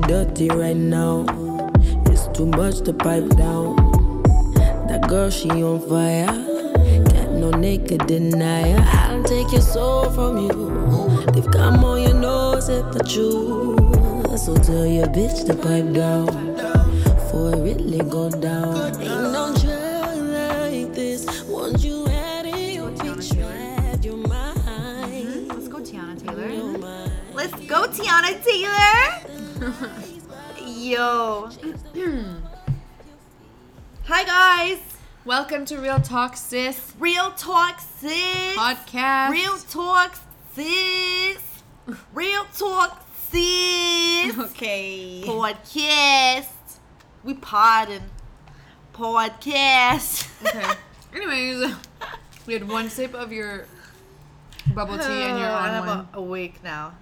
dirty right now. It's too much to pipe down. That girl, she on fire. Got no naked denier. I'll take your soul from you. They've come on your nose at the truth. So tell your bitch to pipe down. For it really go down. Ain't no drug like this. You. Let's go, Teyana Taylor. Let's go, Teyana Taylor. Yo. Hi, guys. Welcome to Real Talk Sis Real talk, sis. podcast. Real talk, sis. Real talk, sis. Okay. Podcast. We podding. Podcast. Okay. Anyways, we had one sip of your bubble tea and you're on I'm one. awake now.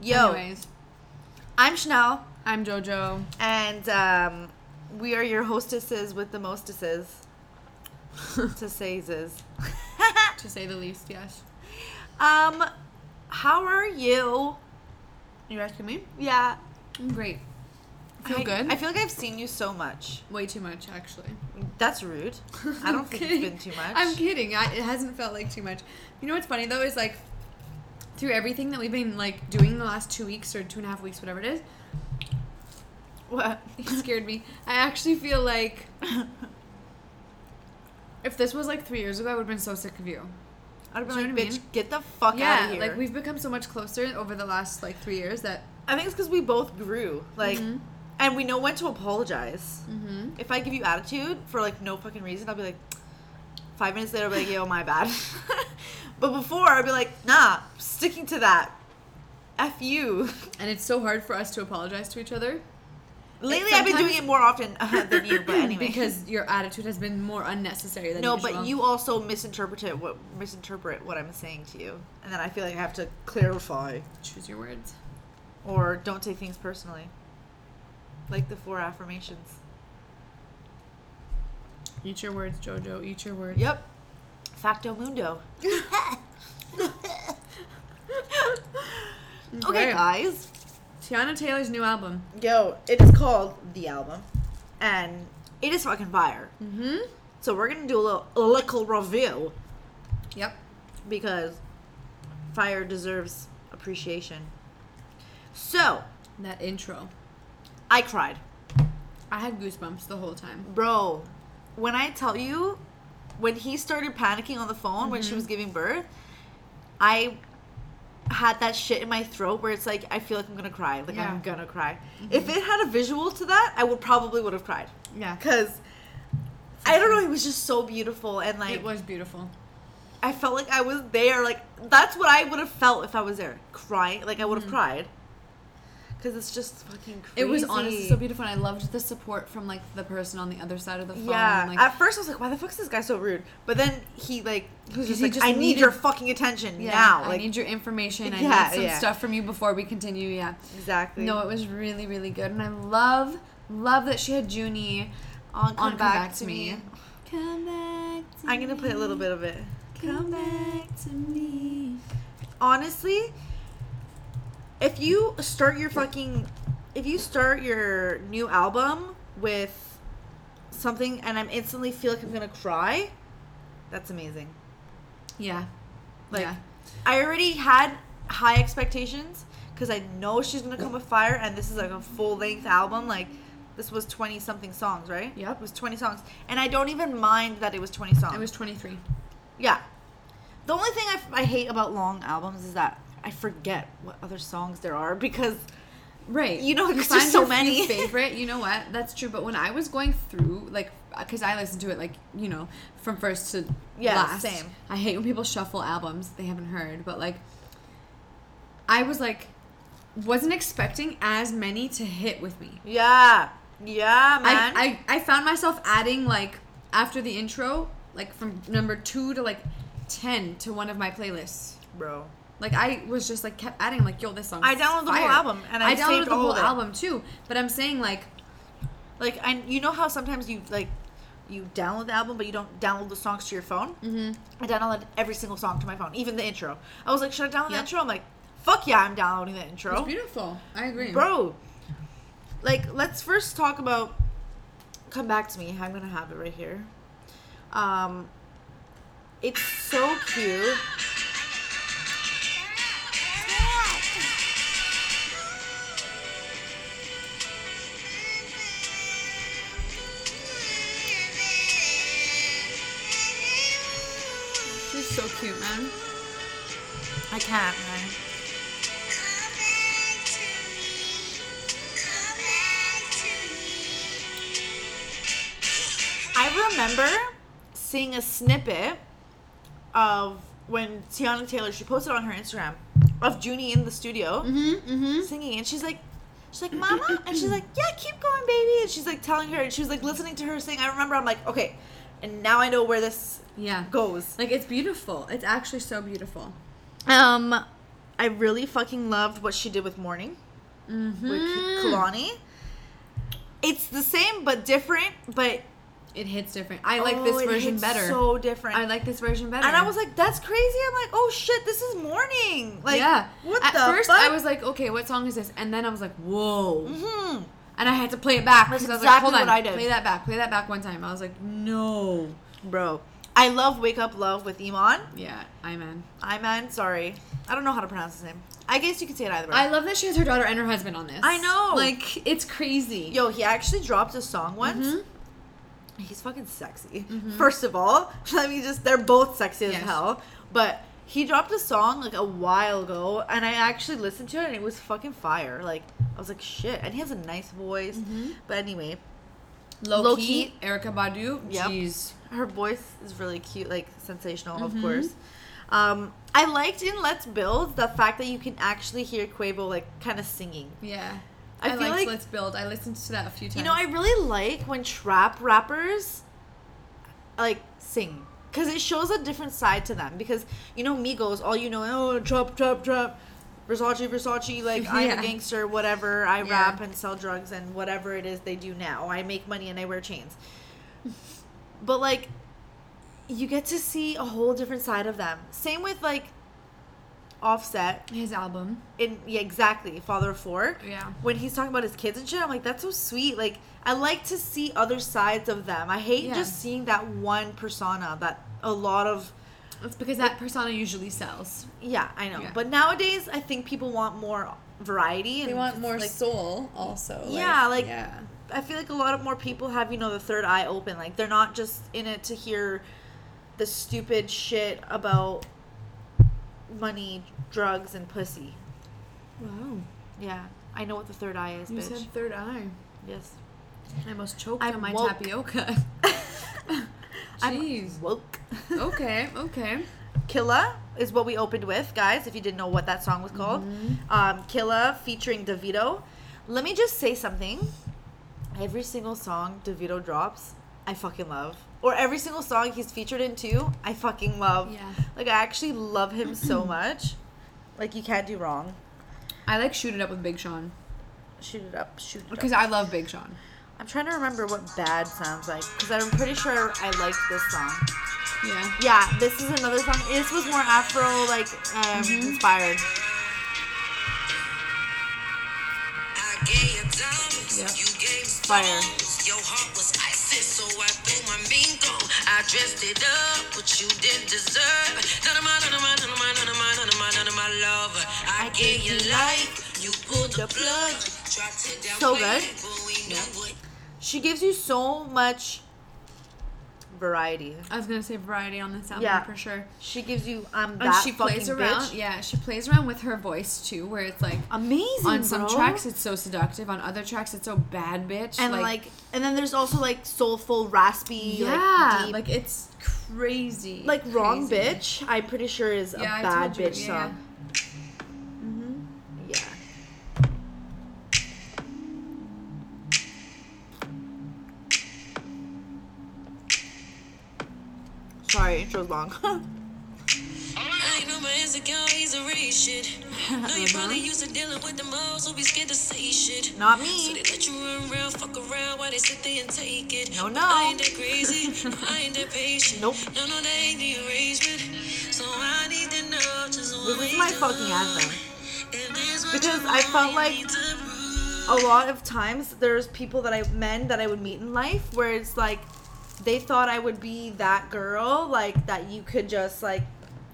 Yo, Anyways, I'm Chanel, I'm JoJo. and um, we are your hostesses with the mostesses. to sayses. To say the least, yes. um, how are you? You're asking me? Yeah. I'm great. Feel I, good? I feel like I've seen you so much. Way too much, actually. That's rude. I don't think it's been too much. I'm kidding. I, it hasn't felt like too much. You know what's funny though is like through everything that we've been like doing the last two weeks or two and a half weeks, whatever it is, What? it scared me. I actually feel like if this was like three years ago, I would have been so sick of you. I'd be Do you like, know what I bitch, mean? get the fuck out of here. like we've become so much closer over the last like three years that I think it's because we both grew. Like, Mhm. and we know when to apologize. Mhm. If I give you attitude for like no fucking reason, I'll be like, five minutes later, I'll be like, yo, my bad. but before, I'd be like, nah, sticking to that. F you. and it's so hard for us to apologize to each other Lately, I've been doing it more often uh, than you, but anyway. because your attitude has been more unnecessary than no, usual. but you also misinterpret what misinterpret what I'm saying to you, and then I feel like I have to clarify choose your words. or don't take things personally, like the four affirmations. Eat your words, Jojo. Eat your words. Yep. Facto mundo. Okay, guys. Teyana Taylor's new album. Yo, it is called The Album, and it is fucking fire. Mm-hmm. So we're gonna do a little a little review Yep. because fire deserves appreciation. So That intro. I cried, I had goosebumps the whole time. bro. When I tell you, when he started panicking on the phone when she was giving birth, I had that shit in my throat where it's like I feel like I'm gonna cry, like Yeah. I'm gonna cry. Mm-hmm. If it had a visual to that, I would probably would have cried. Yeah. Cause I don't know, it was just so beautiful and like It was beautiful. I felt like I was there. Like that's what I would have felt if I was there, crying. Like I would have mm-hmm. cried. Cause it's just fucking crazy. It was honestly so beautiful, and I loved the support from like the person on the other side of the phone. Yeah. Like, At first I was like, why the fuck is this guy so rude? But then he like he was just he like, just I need your fucking attention yeah, now. I need your information. I Yeah, need some yeah. stuff from you before we continue. Yeah. exactly. No, it was really, really good, and I love, love that she had Junie on come, on back, to me. Come back. To I'm gonna play a little bit of it. Come back to me. Honestly, if you start your fucking if you start your new album with something and I'm instantly feel like I'm gonna cry, that's amazing. Yeah. Like yeah. I already had high expectations because I know she's gonna come with fire, and this is like a full length album. Like this was twenty something songs, right? Yep. it was twenty songs, and I don't even mind that it was twenty songs. It was 23. yeah. The only thing I, f- I hate about long albums is that I forget what other songs there are because Right. You know, you there's find so many. favorite. You know what? That's true. But when I was going through, like, because I listened to it, like, you know, from first to Yeah, last. same. I hate when people shuffle albums they haven't heard. But like, I was like, wasn't expecting as many to hit with me. yeah, yeah, man. I, I I found myself adding like after the intro, like from number two to like ten to one of my playlists. bro. Like I was just like kept adding like yo this song. I downloaded the whole album, and I I downloaded the whole it. album too. But I'm saying like Like, I you know how sometimes you like you download the album, but you don't download the songs to your phone. Mm-hmm. I downloaded every single song to my phone, even the intro. I was like, should I download the intro? I'm like, fuck yeah, I'm downloading the intro. it's intro, beautiful. I agree, bro. like let's first talk about come back to me i'm gonna have it right here um it's so cute cute, man. i can't man. i remember seeing a snippet of when teyana taylor she posted on her instagram of junie in the studio Mm-hmm. Mm-hmm. singing and she's like she's like mama and she's like yeah keep going baby and she's like telling her and she was like listening to her sing i remember i'm like okay and now i know where this Yeah. goes Like it's beautiful. It's actually so beautiful. um i really fucking loved what she did with morning Mm-hmm. with kehlani it's the same but different but It hits different. I like oh, this it version hits better. so different I like this version better. and i was like that's crazy i'm like oh shit this is morning like yeah. what At the first, fuck? I was like, okay, what song is this? And then I was like, whoa. hmm And I had to play it back That's because I was exactly like, hold what on, I did. play that back, play that back one time. I was like, no. bro i love wake up love with iman Yeah, I'm iman sorry i don't know how to pronounce his name i guess you could say it either way I love that she has her daughter and her husband on this. I know. Like, it's crazy. Yo, he actually dropped a song once. Mhm. He's fucking sexy. First of all, let me just, they're both sexy as Yes. hell. But he dropped a song like a while ago, and I actually listened to it, and it was fucking fire. Like, I was like, shit. And he has a nice voice. Mhm. But anyway, Low, Low key, key. Erykah Badu. Yep. Jeez. her voice is really cute, like sensational, of Mhm. course. Um, I liked in Let's Build the fact that you can actually hear Quavo like kind of singing. Yeah. I I, feel liked like- Let's Build. I listened to that a few times. You know, I really like when trap rappers like sing because it shows a different side to them. Because you know, Migos, all you know, oh, trap, trap, trap, Versace, Versace, like I'm a gangster, whatever. I Yeah. rap and sell drugs and whatever it is they do now. I make money and I wear chains. but like, you get to see a whole different side of them. Same with like Offset his album. in yeah exactly Father of Four Yeah. when he's talking about his kids and shit, I'm like, that's so sweet. Like, I like to see other sides of them. I hate Yeah. just seeing that one persona that a lot of, It's because that persona usually sells. yeah, I know. Yeah. But nowadays, I think people want more variety. And They want more like, soul, also. Yeah, like- yeah. I feel like a lot of more people have, you know, the third eye open. Like, they're not just in it to hear the stupid shit about money, drugs, and pussy. Wow. Yeah, I know what the third eye is, You bitch. said third eye. yes. I almost choked I'm on my woke. tapioca. I'm Jeez. woke. okay, okay. Killa is what we opened with, guys. If you didn't know what that song was called, um, Killa featuring Davido. Let me just say something. Every single song Davido drops, I fucking love. Or every single song he's featured in too, I fucking love. Yeah. Like I actually love him so much. Like you can't do wrong. I like Shoot It Up with Big Sean. Shoot it up, shoot it Up. Because up. I love Big Sean. I'm trying to remember what bad sounds like because I'm pretty sure I liked this song. Yeah. Yeah, this is another song. This was more Afro like um, inspired. I gave you Yep. Fire. Stones. Your heart so I threw my bingo. I dressed it up, but you didn't deserve none of my, none of my, none of my, none of my, none of my, none of my love. I, gave you life, you pulled the plug, it So good. but we knew She gives you so much variety. I was gonna say variety on this album Yeah. for sure. She gives you um And she plays around. bitch. Yeah, she plays around with her voice too, where it's like Amazing. on some bro. tracks it's so seductive, on other tracks it's so bad bitch. and like, and then there's also like soulful, raspy, yeah, like, like, it's crazy. like wrong bitch. I'm pretty sure is Yeah, a bad told you, bitch yeah. song. Sorry, intro's long. I no my insecurities a real shit. Know you uh-huh. probably used to dealing with the most, so be scared to say shit. Not So me. they let you run around, fuck around while they sit there and take it. No, no. I ain't that crazy. I ain't that patient. Nope. No, no, that ain't the arrangement. So I need to know just what This is my fucking anthem. If this what Because I felt like me to prove. a lot of times there's people that I men that I would meet in life where it's like they thought I would be that girl like that you could just like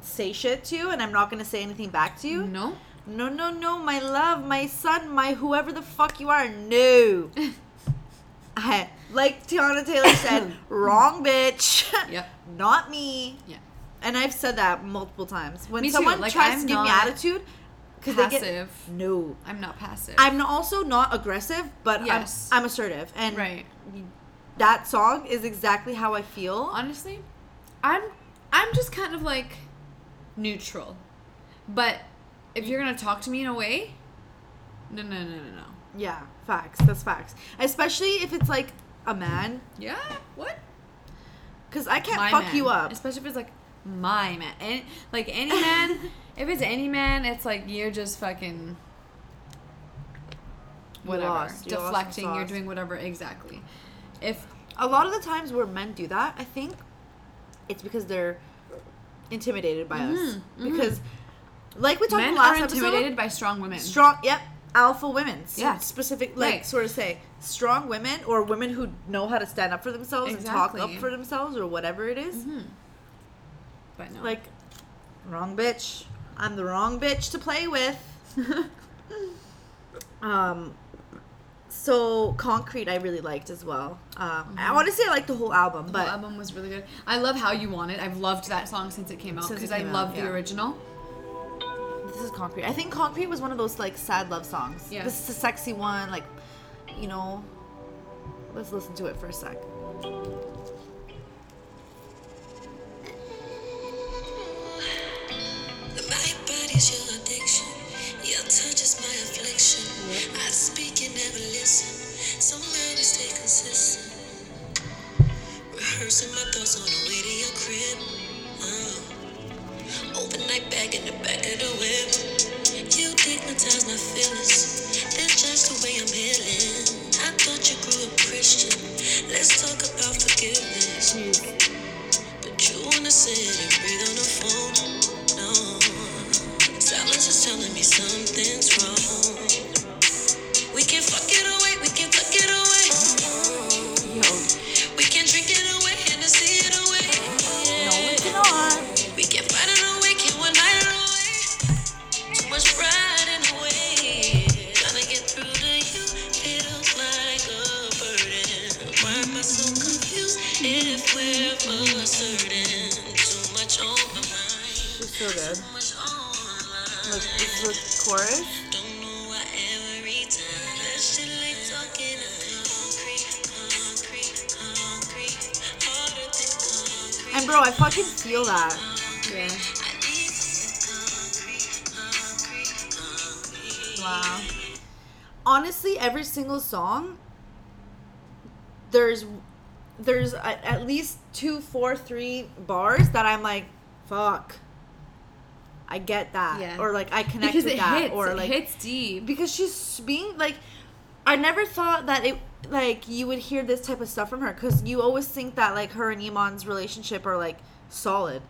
say shit to and I'm not gonna say anything back to you. No. No, no, no, my love, my son, my whoever the fuck you are. No. I, like Teyana Taylor said, wrong bitch. Yep. Not me. Yeah. And I've said that multiple times. When Me someone Like, tries I'm to give me attitude, because they get Passive. no. I'm not passive. I'm also not aggressive, but Yes. I'm, I'm assertive, and right. That song is exactly how I feel. Honestly, I'm I'm just kind of like neutral. But if you're gonna talk to me in a way, no, no, no, no, no. Yeah, facts. That's facts. Especially if it's like a man, Yeah. What? because I can't My fuck man. you up. Especially if it's like my man. Any, like any man. if it's any man, it's like you're just fucking whatever. lost. You lost Deflecting. You're doing whatever exactly. If A lot of the times where men do that, I think it's because they're intimidated by us. Mhm, mhm. Because, like we talked men about last are episode, intimidated by strong women. strong yep alpha women s- Yeah. specific like Right. sort of say strong women or women who know how to stand up for themselves and talk up for themselves or whatever it is. Mhm. But no. like wrong bitch i'm the wrong bitch to play with um so concrete i really liked as well um i want to say i like the whole album the but whole album was really good. I love how you want it. I've loved that song since it came out because I love the yeah. original. this is concrete i think concrete was one of those like sad love songs Yeah. this is a sexy one like you know let's listen to it for a sec I speak, you never listen. So many stay consistent. Rehearsing my thoughts on the way to your crib. Uh. Overnight bag in the back of the whip. You dignize my feelings. It's just the way I'm healing. I thought you grew up Christian. Let's talk about forgiveness. But you wanna sit and breathe on the phone. Silence is telling me something's wrong. So good look this is the chorus and bro i fucking feel that Yeah. Wow. Honestly, every single song, there's there's at least two, four, three bars that I'm like, fuck. I get that, Yeah. or like I connect Because with it that, hits. or it like hits deep. because she's being like, I never thought that it like you would hear this type of stuff from her because you always think that like her and Iman's relationship are like solid.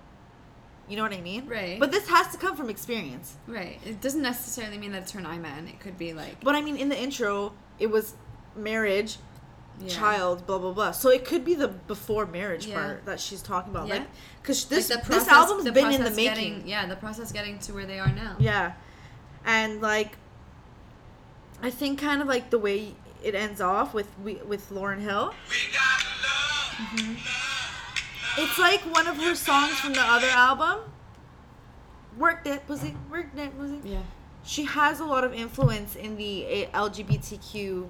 You know what I mean? Right. But this has to come from experience. Right. It doesn't necessarily mean that it's her and Iman. It could be like But I mean, in the intro, it was marriage, yeah. child, blah blah blah. So it could be the before marriage Yeah. part that she's talking about, Yeah. like, because Like this the this process- album's the been in the making. Getting, yeah, the process getting to where they are now. Yeah, and like, I think kind of like the way it ends off with we, with Lauryn Hill. Mm-hmm. It's like one of her songs from the other album. Work it, pussy, work that pussy. Yeah. she has a lot of influence in the LGBTQ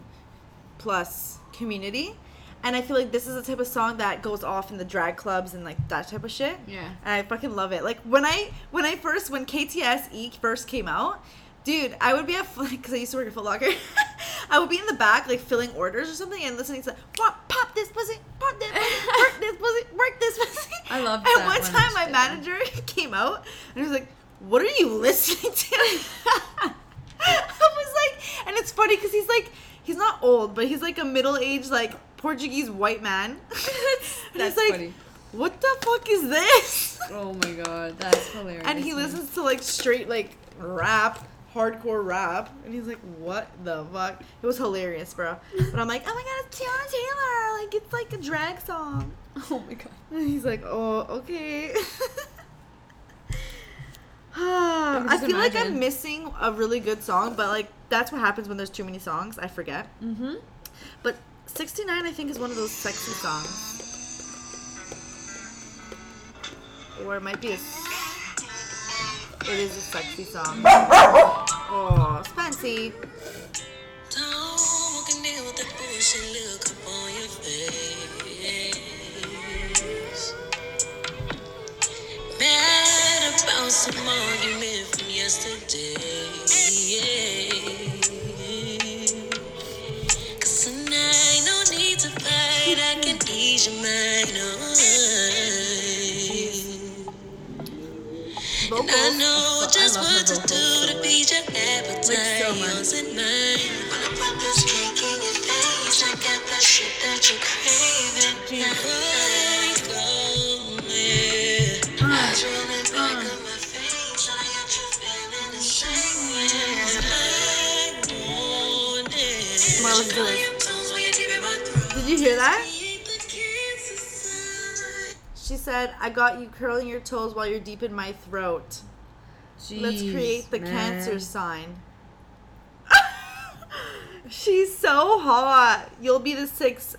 plus community, and I feel like this is the type of song that goes off in the drag clubs and like that type of shit. Yeah. And I fucking love it. Like when I when I first when KTSE E first came out, dude, I would be at because I used to work at Foot Locker. I would be in the back like filling orders or something and listening to pop pop this pussy, pop this pussy, work this pussy, work this pussy. I loved And that one when time my manager came out and he was like, "What are you listening to?" I was like, and it's funny because he's like, he's not old, but he's like a middle-aged like Portuguese white man. and That's he's like, funny. "What the fuck is this?" Oh my god, that's hilarious. and he listens to like straight like rap, hardcore rap, and he's like, "What the fuck?" It was hilarious, bro. But I'm like, "Oh my god, it's Teyana Taylor! Like it's like a drag song." Oh my god. And he's like, "Oh, okay." I just feel like I'm missing a really good song, but like that's what happens when there's too many songs. I forget. Mm-hmm. But 69, I think, is one of those sexy songs. Or it might be a. s- It is a sexy song. Oh, Spency. Don't walk in there with that bullshit look up on your face. About some argument from yesterday. Cause tonight, no need to fight. I can ease your mind. Oh. And I know just I love what to do vocals to so beat your appetite. so much. Yours and mine. When I put this cake in your face, I got that shit that you're craving. Hear that? Keep the cancer sign. She said, I got you curling your toes while you're deep in my throat. Let's create the cancer sign. She's so hot. You'll be the six.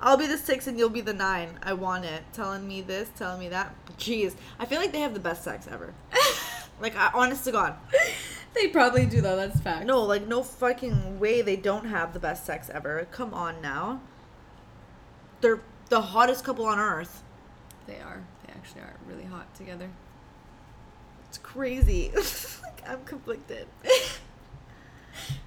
I'll be the six and you'll be the nine. I want it. Telling me this, telling me that. Jeez. I feel like they have the best sex ever. like, I, honest to God. They probably do though. That's fact. No, like, no fucking way they don't have the best sex ever. Come on now. They're the hottest couple on earth. they are. They actually are really hot together. It's crazy. like, I'm conflicted.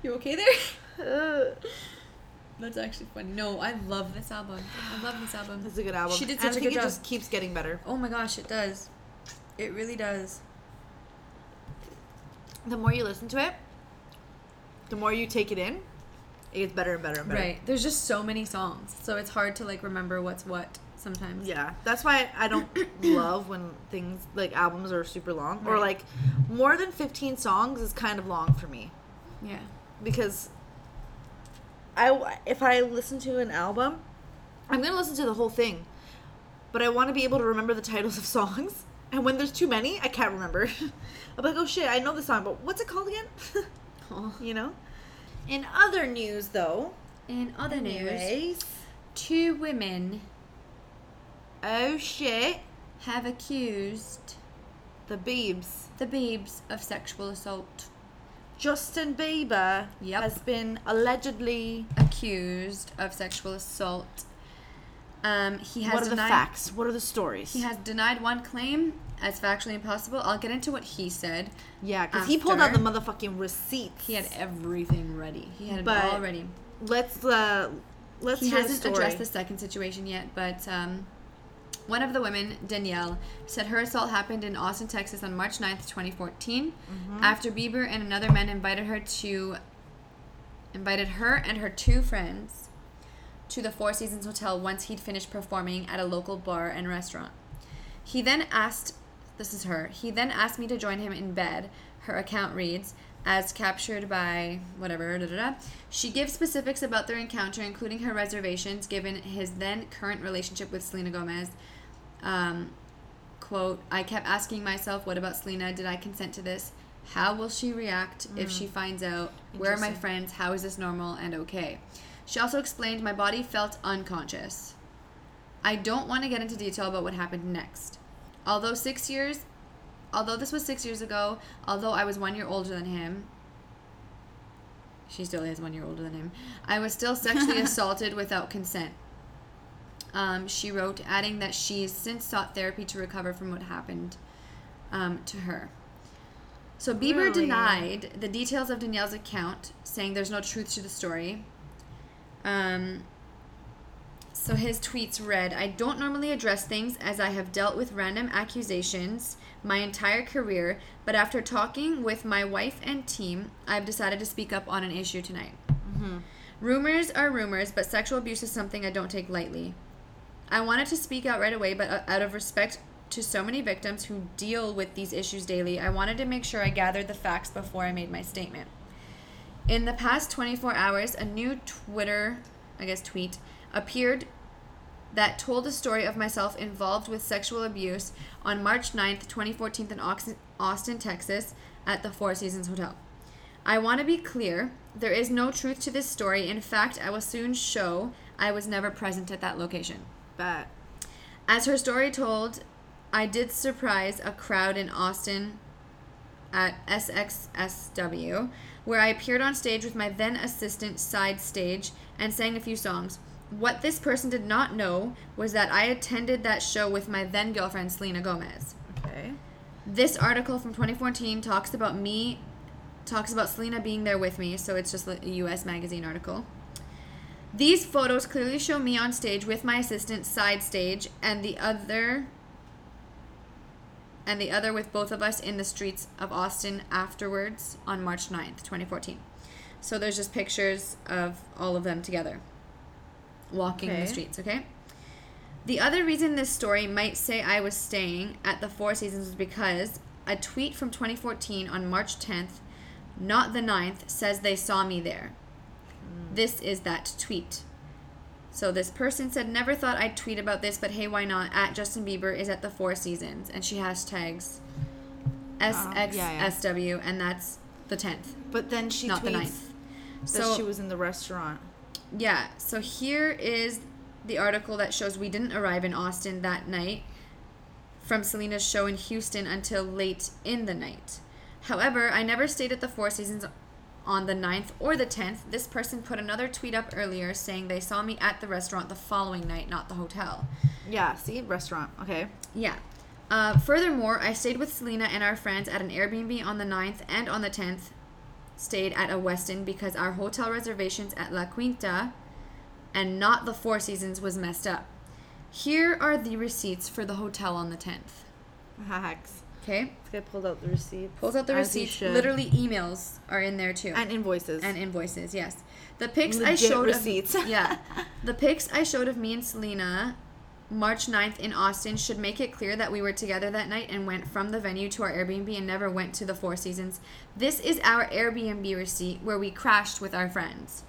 You okay there? That's actually funny. No, I love this album. I love this album. It's a good album. She did such And I think good it job. just keeps getting better. Oh my gosh, it does. It really does. The more you listen to it, the more you take it in, it gets better and better and better. Right. There's just so many songs, so it's hard to like remember what's what sometimes. Yeah, that's why I don't love when things like albums are super long or like more than 15 songs is kind of long for me Yeah. because I if I listen to an album, I'm going to listen to the whole thing. But I want to be able to remember the titles of songs. And when there's too many, I can't remember. I'm like, "Oh shit, I know the song, but what's it called again?" You know? In other news though, In other news, two women oh shit, have accused the Biebs. the Biebs of sexual assault. Justin Bieber Yep. has been allegedly. Accused of sexual assault. Um, he has What are the facts? What are the stories? He has denied one claim as factually impossible. I'll get into what he said. yeah, because he pulled out the motherfucking receipts. He had everything ready. He had But it all ready. Let's uh, let's he hasn't addressed the second situation yet, but um, one of the women, Danielle, said her assault happened in Austin, Texas on March 9th, 2014, Mm-hmm. after Bieber and another man invited her to invited her and her two friends to the Four Seasons Hotel once he'd finished performing at a local bar and restaurant. He then asked, this is her, he then asked me to join him in bed. Her account reads, as captured by whatever, da, da, da. She gives specifics about their encounter, including her reservations given his then current relationship with Selena Gomez. Um, quote, I kept asking myself, what about Selena? Did I consent to this? How will she react if she finds out? Where are my friends? How is this normal and okay? She also explained, my body felt unconscious. I don't want to get into detail about what happened next. Although six years, although this was six years ago, although I was one year older than him, she still is one year older than him. I was still sexually assaulted without consent. Um, she wrote, adding that she's since sought therapy to recover from what happened um, to her. So Bieber Really? denied the details of Danielle's account, saying there's no truth to the story. Um, so his tweets read I don't normally address things as I have dealt with random accusations my entire career, but after talking with my wife and team, I've decided to speak up on an issue tonight. Rumors are rumors, but sexual abuse is something I don't take lightly. I wanted to speak out right away, but uh, out of respect to so many victims who deal with these issues daily, I wanted to make sure I gathered the facts before I made my statement. In the past 24 hours, a new Twitter, I guess tweet, appeared that told a story of myself involved with sexual abuse on March 9th, 2014 in Ox- Austin, Texas at the Four Seasons Hotel. I want to be clear, there is no truth to this story. In fact, I will soon show I was never present at that location. But As her story told, I did surprise a crowd in Austin at SXSW, where I appeared on stage with my then assistant side stage and sang a few songs. What this person did not know was that I attended that show with my then girlfriend, Selena Gomez. Okay. This article from 2014 talks about me, talks about Selena being there with me, so it's just a US magazine article. These photos clearly show me on stage with my assistant side stage and the other and the other with both of us in the streets of Austin afterwards on March 9th, 2014. So there's just pictures of all of them together walking Okay. the streets, okay? The other reason this story might say I was staying at the Four Seasons is because a tweet from 2014 on March 10th, not the 9th, says they saw me there. Hmm. This is that tweet. So this person said, never thought I'd tweet about this, but hey, why not? At Justin Bieber is at the Four Seasons, and she hashtags SXSW, and that's the 10th, But then she not the tweets 9th. that So she was in the restaurant. Yeah, so here is the article that shows we didn't arrive in Austin that night from Selena's show in Houston until late in the night. However, I never stayed at the Four Seasons on the 9th or the 10th. This person put another tweet up earlier saying they saw me at the restaurant the following night, not the hotel. Yeah. See, restaurant. Okay. Yeah. Uh, furthermore, I stayed with Selena and our friends at an Airbnb on the 9th and on the 10th. Stayed at a Westin because our hotel reservations at La Quinta and not the Four Seasons was messed up. Here are the receipts for the hotel on the 10th. Hacks. Okay? This guy pulled out the receipt. Pulls out the As receipts. Literally, emails are in there too. And invoices. and invoices yes the pics i showed receipts. of, yeah the pics i showed of me and selena march 9th in austin should make it clear that we were together that night and went from the venue to our airbnb and never went to the four seasons this is our airbnb receipt where we crashed with our friends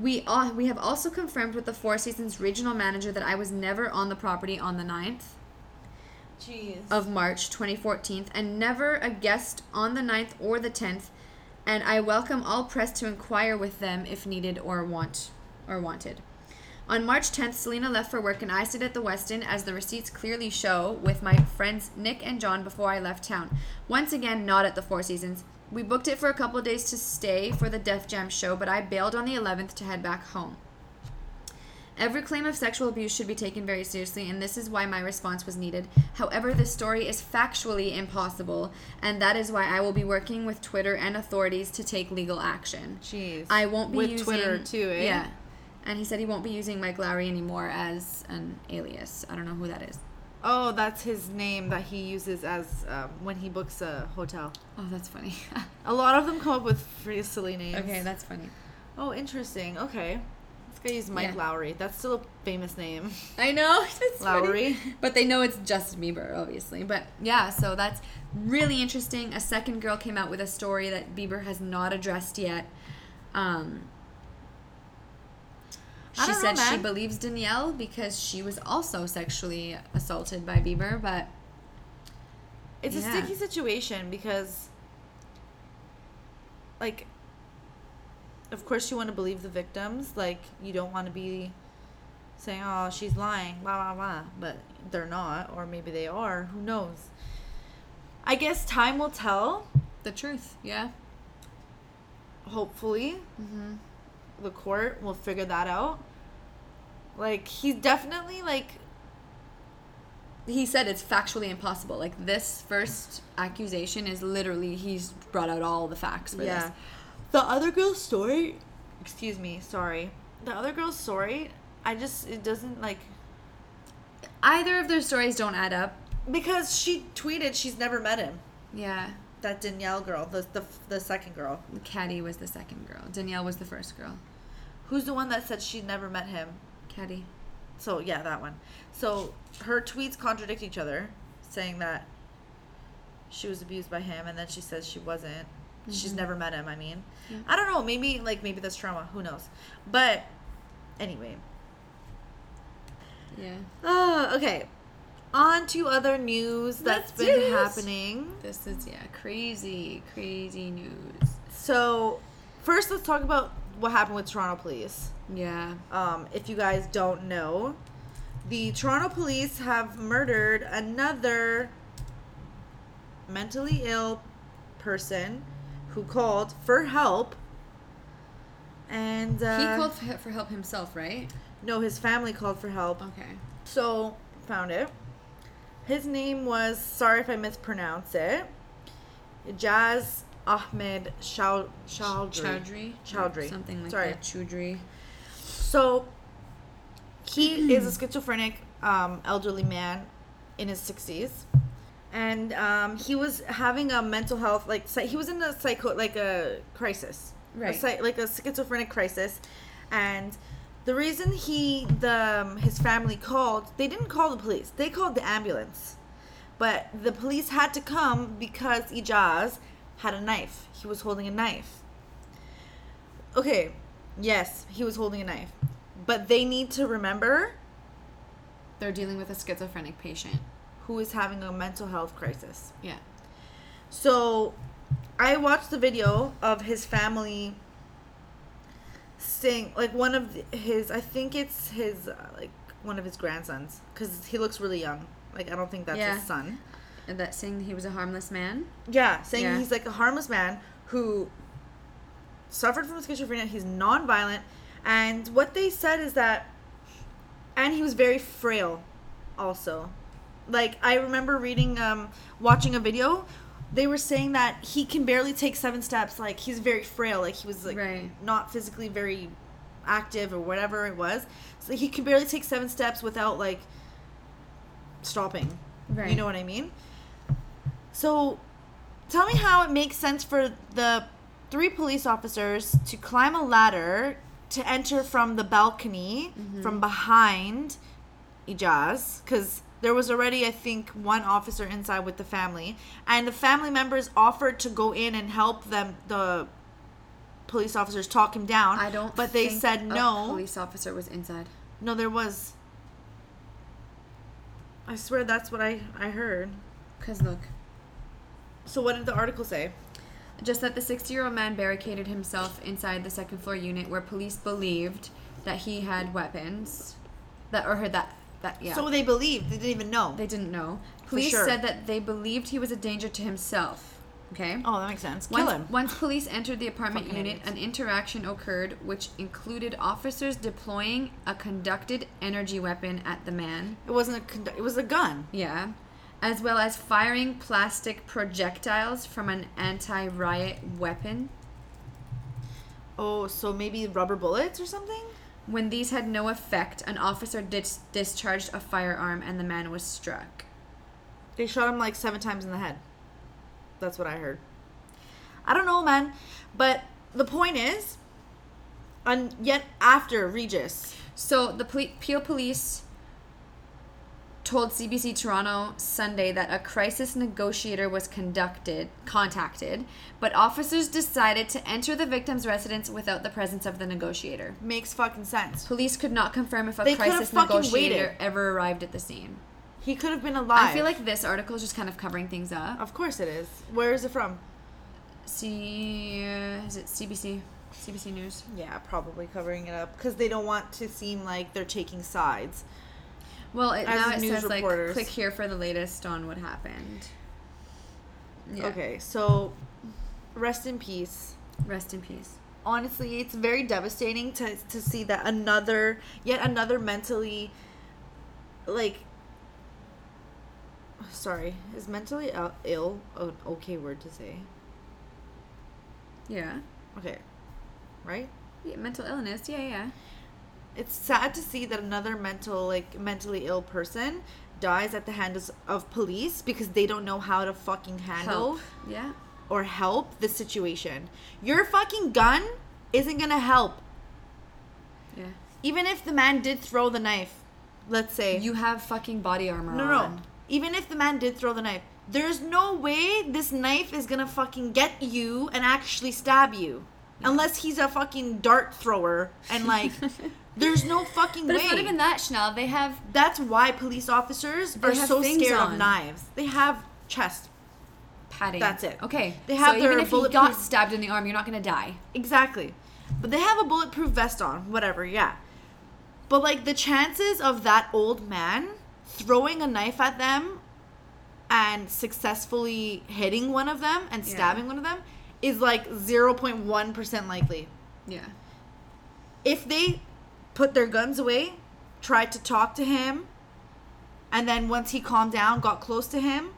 we all, we have also confirmed with the four seasons regional manager that i was never on the property on the 9th Jeez. of March 2014 and never a guest on the 9th or the 10th and I welcome all press to inquire with them if needed or want or wanted. On March 10th, Selena left for work and I stayed at the Westin as the receipts clearly show with my friends Nick and John before I left town. Once again, not at the Four Seasons. We booked it for a couple of days to stay for the Def Jam show, but I bailed on the 11th to head back home. Every claim of sexual abuse should be taken very seriously, and this is why my response was needed. However, this story is factually impossible, and that is why I will be working with Twitter and authorities to take legal action. Jeez. I won't be With using Twitter too, eh? Yeah, and he said he won't be using Mike Lowry anymore as an alias. I don't know who that is. Oh, that's his name that he uses as um, when he books a hotel. Oh, that's funny. A lot of them come up with pretty silly names. okay, that's funny. Oh, interesting. Okay. This guy used Mike Yeah. Lowry. That's still a famous name. I know. That's Lowry. Funny. But they know it's Justin Bieber, obviously. But yeah, so that's really interesting. A second girl came out with a story that Bieber has not addressed yet. Um, she said know, she believes Danielle because she was also sexually assaulted by Bieber, but It's a sticky situation because, like, of course you want to believe the victims. Like, you don't want to be saying, "Oh, she's lying," blah blah blah. But they're not, or maybe they are. Who knows? I guess time will tell. the truth, yeah. Hopefully, Mm-hmm. The court will figure that out. Like, he's definitely like He said it's factually impossible. Like this first accusation is literally he's brought out all the facts for yeah. this. The other girl's story, excuse me, sorry. The other girl's story, I just it doesn't like Either of their stories don't add up. because she tweeted she's never met him. Yeah. That Danielle girl, the the the second girl, Caddy was the second girl. Danielle was the first girl. Who's the one that said she'd never met him. Caddy. So yeah, that one. So her tweets contradict each other. saying that she was abused by him, and then she says she wasn't. She's Mhm. never met him. I mean, Yeah. I don't know. Maybe like maybe that's trauma. Who knows? But anyway. Yeah. Oh, okay. On to other news that's Let's been happening. This is yeah, crazy, crazy news. So, first, let's talk about what happened with Toronto Police. Yeah. Um, if you guys don't know, the Toronto Police have murdered another mentally ill person who called for help. And uh, he called for, for help himself, right? no, his family called for help. Okay. So, found it. His name was, sorry if I mispronounce it, Jazz Ahmed Chau- Choudry. Choudry. Choudry. Something like Sorry. that. Choudry. So, he is a schizophrenic um, elderly man in his 60s. And um, he was having a mental health, like, he was in a psycho, like a crisis. Right. psy- like a schizophrenic crisis. And the reason he, the um, his family called, they didn't call the police. They called the ambulance. But the police had to come because Ejaz had a knife. He was holding a knife. Okay, yes, he was holding a knife. But they need to remember They're dealing with a schizophrenic patient. who is having a mental health crisis. Yeah. So I watched the video of his family sing like one of the- his I think it's his uh, like one of his grandsons cuz he looks really young. Like I don't think that's Yeah. his son. That saying he was a harmless man. Yeah, saying Yeah. he's like a harmless man who suffered from schizophrenia. He's non-violent, and what they said is that, and he was very frail, also. Like I remember reading, um, watching a video. They were saying that he can barely take seven steps. Like he's very frail. Like he was like Right. not physically very active or whatever it was. So he could barely take seven steps without like stopping. Right. You know what I mean? So, tell me how it makes sense for the three police officers to climb a ladder to enter from the balcony mm-hmm. from behind Ejaz, because there was already, I think, one officer inside with the family, and the family members offered to go in and help them, the police officers, talk him down. I don't. But they said a no. police officer was inside. No, there was. I swear that's what I I heard. Cause look, So what did the article say? just that the 60-year-old man barricaded himself inside the second floor unit where police believed that he had weapons, that or heard that that yeah. So they believed. They didn't even know. they didn't know. Police sure. said that they believed he was a danger to himself. Okay. oh, that makes sense. Kill Once, him. once police entered the apartment Fucking unit, idiots. an interaction occurred which included officers deploying a conducted energy weapon at the man. It wasn't a. Condu- it was a gun. Yeah. As well as firing plastic projectiles from an anti riot weapon. Oh, so maybe rubber bullets or something. When these had no effect, an officer dis- discharged a firearm and the man was struck. They shot him like seven times in the head. That's what I heard. I don't know, man. But the point is, and yet after Regis, So the Peel Police told CBC Toronto Sunday that a crisis negotiator was conducted, contacted, but officers decided to enter the victim's residence without the presence of the negotiator. makes fucking sense. Police could not confirm if a They could've crisis fucking negotiator waited. ever arrived at the scene. He could have been alive. I feel like this article is just kind of covering things up. Of course it is. Where is it from? C is it CBC? CBC News. Yeah, probably covering it up because they don't want to seem like they're taking sides. Well, it, now it says like click here for the latest on what happened. Yeah. Okay, so rest in peace. Rest in peace. Honestly, it's very devastating to to see that another yet another mentally like sorry, is mentally ill, ill an okay word to say? Yeah. Okay. Right? yeah. Mental illness. Yeah, yeah. It's sad to see that another mental like mentally ill person dies at the hands of police because they don't know how to fucking handle Help. Yeah. or help the situation. Your fucking gun isn't gonna help. Yeah. Even if the man did throw the knife, let's say. You have fucking body armor no, no. even if the man did throw the knife, there's no way this knife is gonna fucking get you and actually stab you. Unless he's a fucking dart thrower and like there's no fucking But way. it's not even that, Chanel. They have That's why police officers are so scared on. of knives. They have chest. padding. That's it. Okay. They have so their even if you got stabbed in the arm, you're not gonna die. Exactly. But they have a bulletproof vest on, whatever, yeah. But like the chances of that old man throwing a knife at them and successfully hitting one of them and Yeah. stabbing one of them is like 0.1% likely. Yeah. If they put their guns away, tried to talk to him, and then once he calmed down, got close to him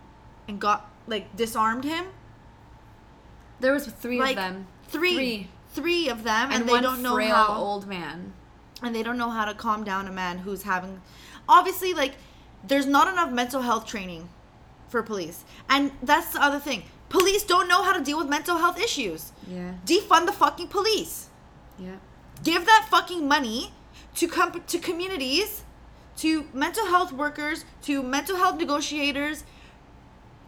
and got like disarmed him, There was three like of them. three, Three. three of them, and, And, they one don't know frail how old man. and they don't know how to calm down a man who's having obviously like there's not enough mental health training for police and that's the other thing police don't know how to deal with mental health issues Yeah. defund the fucking police Yeah. give that fucking money to com- to communities to mental health workers to mental health negotiators.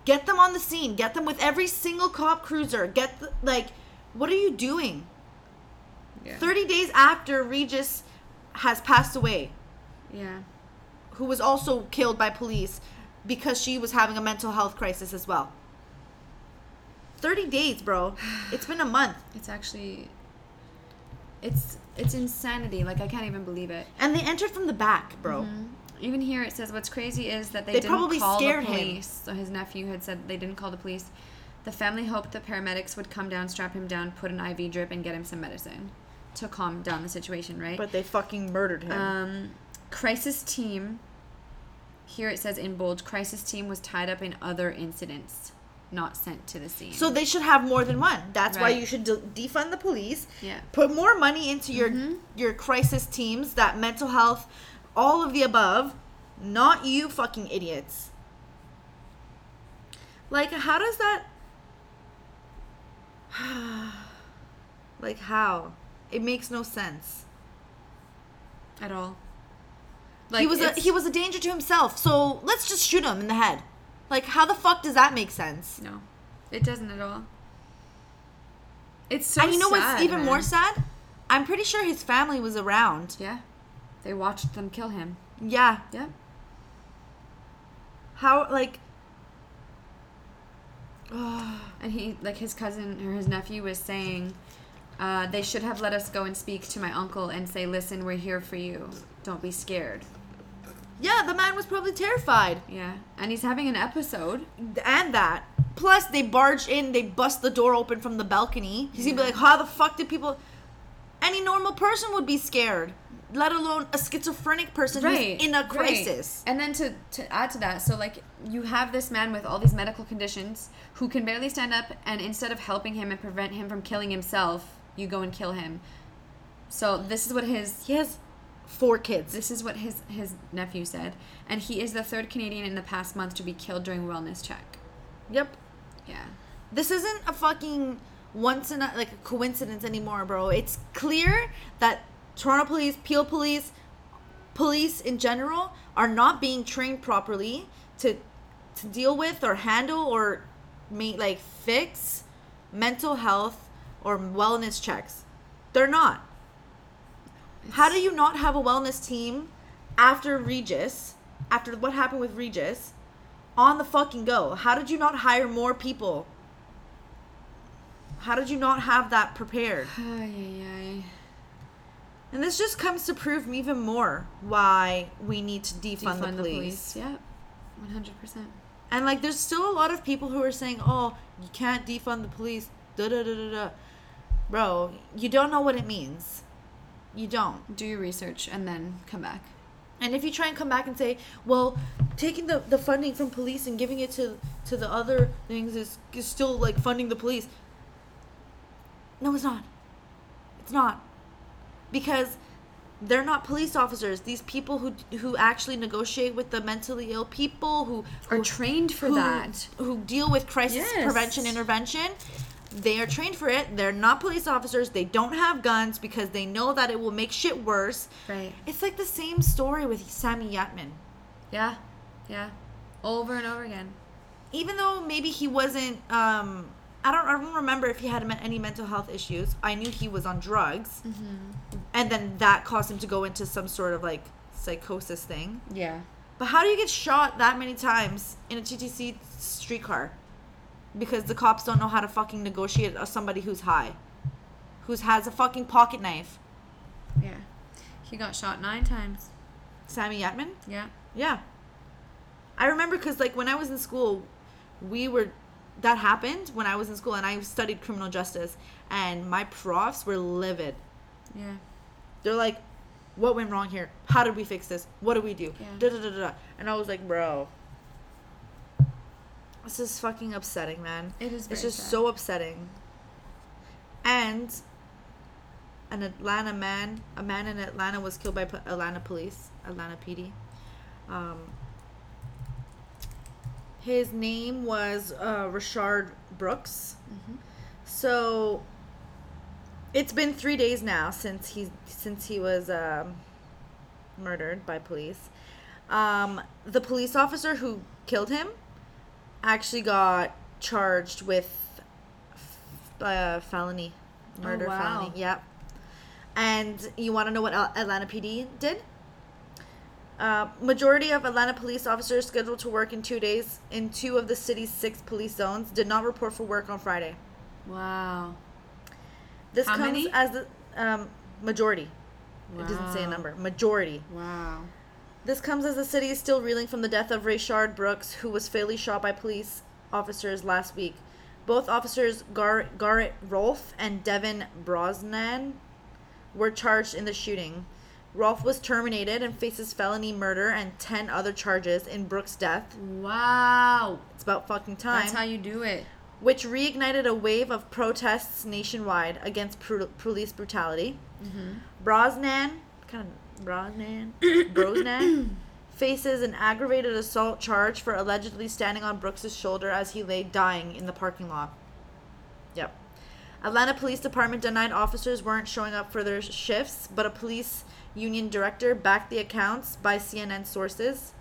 Get them on the scene. Get them with every single cop cruiser. Get the, like what are you doing? Yeah. 30 days after regis has passed away. Yeah. who was also killed by police because she was having a mental health crisis as well. 30 days bro. It's been a month. It's actually it's it's insanity. Like I can't even believe it. and they entered from the back bro Mm-hmm. Even here it says what's crazy is that they, They didn't probably call scared the him. police. So his nephew had said they didn't call the police. The family hoped the paramedics would come down, strap him down, put an IV drip, and get him some medicine to calm down the situation, right? but they fucking murdered him Um, crisis team. Here it says in bold, crisis team was tied up in other incidents, not sent to the scene. so they should have more than one. That's why you should de- defund the police. Yeah. put more money into your Mm-hmm. your crisis teams that mental health all of the above. Not you fucking idiots. Like how does that like how? It makes no sense. At all. he was a he was a danger to himself. So let's just shoot him in the head like how the fuck does that make sense no, it doesn't at all. It's so. and you know what's sad, even more sad i'm pretty sure his family was around Yeah, they watched them kill him. yeah Yeah. how like And he, like his cousin or his nephew, was saying, uh, they should have let us go and speak to my uncle and say, "Listen, we're here for you. Don't be scared." Yeah the man was probably terrified Yeah, and he's having an episode. and that plus they barged in they bust the door open from the balcony he's gonna be like how the fuck did people any normal person would be scared let alone a schizophrenic person right who's in a crisis. right. and then to, to add to that so like you have this man with all these medical conditions who can barely stand up and instead of helping him and prevent him from killing himself you go and kill him so this is what his he has four kids. This is what his his nephew said. And he is the third canadian in the past month to be killed during wellness check. Yep. Yeah. This isn't a fucking once in a like a coincidence anymore bro. It's clear that toronto police peel police police in general are not being trained properly to to deal with or handle or make like fix mental health or wellness checks. They're not how do you not have a wellness team after regis after what happened with regis on the fucking go how did you not hire more people how did you not have that prepared ay, ay, ay. and this just comes to prove even more why we need to defund, the, police. yeah 100% And like, there's still a lot of people who are saying, "Oh, you can't defund the police." Da da da da da. Bro, you don't know what it means. You don't. do your research and then come back And if you try and come back and say, "Well, taking the, the funding from police and giving it to to the other things is, is still like funding the police," no, it's not. It's not because they're not police officers. These people who who actually negotiate with the mentally ill people who are who- trained for who- that who deal with crisis Yes. prevention intervention they are trained for it they're not police officers they don't have guns because they know that it will make shit worse right it's like the same story with Sammy Yatim yeah yeah Over and over again. even though maybe he wasn't um I don't, I don't remember if he had any mental health issues. I knew he was on drugs. And then that caused him to go into some sort of like psychosis thing. Yeah. But how do you get shot that many times in a TTC streetcar? Because the cops don't know how to fucking negotiate somebody who's high, who's has a fucking pocket knife. Yeah. He got shot nine times. Sammy Yatim? Yeah. Yeah. I remember because like when I was in school, we were that happened when I was in school and I studied criminal justice and my profs were livid. Yeah. They're like, "What went wrong here? How did we fix this? What do we do?" Yeah. Da, da, da, da. And I was like, "Bro, this is fucking upsetting, man. It is It's just sad. so upsetting." And an Atlanta man, a man in Atlanta was killed by Atlanta police, Atlanta PD. Um, his name was uh, Rayshard Brooks. Mm-hmm. So it's been three days now since he since he was um, murdered by police. Um, the police officer who killed him actually got charged with uh, felony murder wow. felony. Yep. And you want to know what Atlanta PD did? Uh, majority of Atlanta police officers scheduled to work in two days in two of the city's six police zones did not report for work on Friday. Wow. This How comes many? as the um, majority. It doesn't say a number. Majority. Wow. This comes as the city is still reeling from the death of Rayshard Brooks, who was fatally shot by police officers last week. Both officers, Gar- Garrett Rolfe and Devin Brosnan, were charged in the shooting. Rolfe was terminated and faces felony murder and 10 other charges in Brooks' death. Wow. It's about fucking time. That's how you do it. which reignited a wave of protests nationwide against police brutality. Mm-hmm. Brosnan, kind of Brosnan, Brosnan, faces an aggravated assault charge for allegedly standing on Brooks's shoulder as he lay dying in the parking lot. Yep. Atlanta Police Department denied officers weren't showing up for their shifts, but a police union director backed the accounts by CNN sources.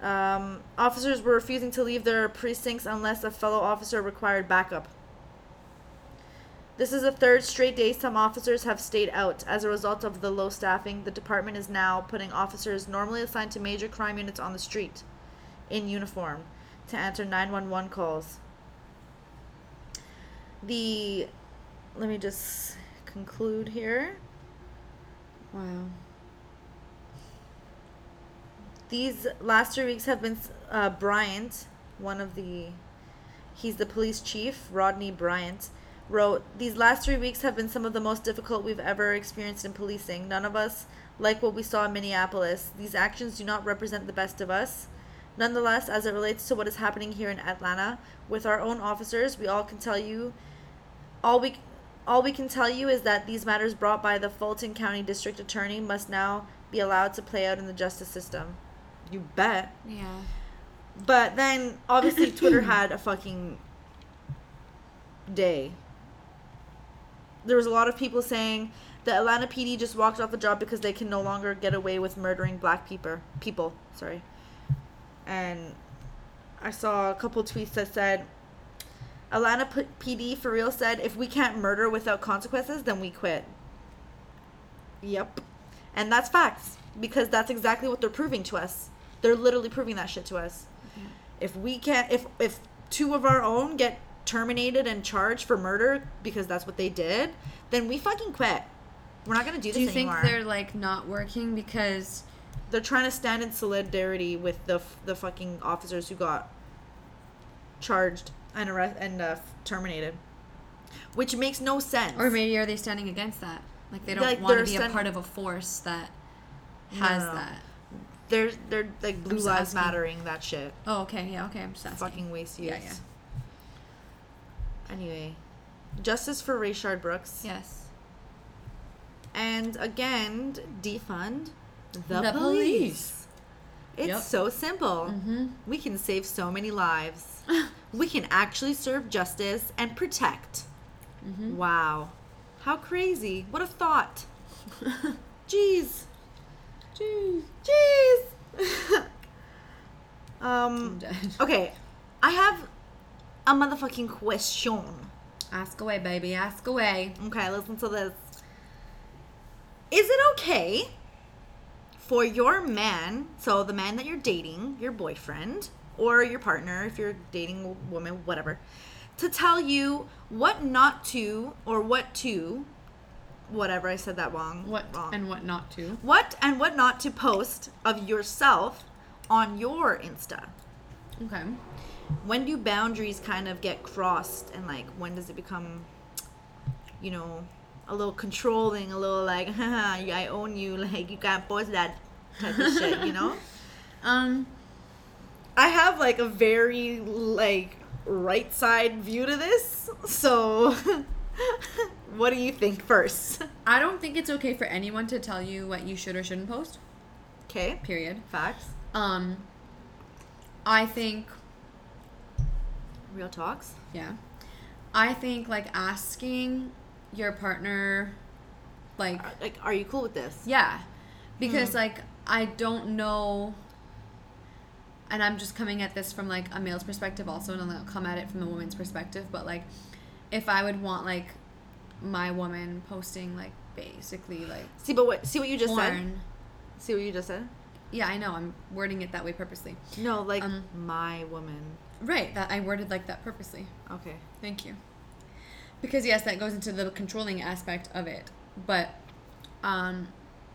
Um, officers were refusing to leave their precincts unless a fellow officer required backup. This is the third straight day some officers have stayed out. As a result of the low staffing, the department is now putting officers normally assigned to major crime units on the street in uniform to answer 911 calls. The let me just conclude here. Wow. These last three weeks have been uh, Bryant, one of the, he's the police chief, Rodney Bryant, wrote, These last three weeks have been some of the most difficult we've ever experienced in policing. None of us like what we saw in Minneapolis. These actions do not represent the best of us. Nonetheless, as it relates to what is happening here in Atlanta, with our own officers, we all can tell you, all we all we can tell you is that these matters brought by the Fulton County District Attorney must now be allowed to play out in the justice system. You bet. Yeah. But then obviously Twitter had a fucking day. There was a lot of people saying the Atlanta PD just walked off the job because they can no longer get away with murdering black people. People, sorry. And I saw a couple tweets that said Atlanta P- PD for real said if we can't murder without consequences, then we quit. Yep. And that's facts because that's exactly what they're proving to us. They're literally proving that shit to us. Mm-hmm. If we can't if if two of our own get terminated and charged for murder because that's what they did, then we fucking quit. We're not going to do this anymore. Do you think they're like not working because they're trying to stand in solidarity with the f- the fucking officers who got charged and arrest and uh, terminated, which makes no sense. or maybe are they standing against that? Like they don't Like, want to be a part of a force that has no, no. that. they're they're like blue lives mattering that shit. Oh, okay. Yeah, okay. I'm just asking. Fucking waste use. Yeah, yeah. Anyway, justice for Rayshard Brooks. Yes. And again, defund the, The police. police. It's Yep. so simple. Mm-hmm. We can save so many lives. we can actually serve justice and protect. Mm-hmm. Wow. How crazy. What a thought. Jeez. Jeez. Jeez. Um. Okay, I have a motherfucking question. Ask away, baby. Ask away. Okay, listen to this. Is it okay for your man, so the man that you're dating, your boyfriend, or your partner, if you're dating a woman, whatever, to tell you what not to or what to, whatever, I said that wrong. What wrong. and what not to? what and what not to post of yourself on your Insta? Okay. When do boundaries kind of get crossed and like when does it become you know a little controlling a little like Haha, i own you like you can't post that type of shit you know Um. i have like a very like right side view to this so what do you think first I don't think it's okay for anyone to tell you what you should or shouldn't post. okay Period. facts Um. I think real talks Yeah. I think like asking your partner like Are- like are you cool with this yeah. Because Hmm. like I don't know and I'm just coming at this from like a male's perspective also and I'll come at it from a woman's perspective, but like if I would want like my woman posting like basically like see but what see what you just said see what you just said Yeah, I know. I'm wording it that way purposely. no like Um, my woman Right, that I worded like that purposely. okay Thank you. Because yes, that goes into the controlling aspect of it. But um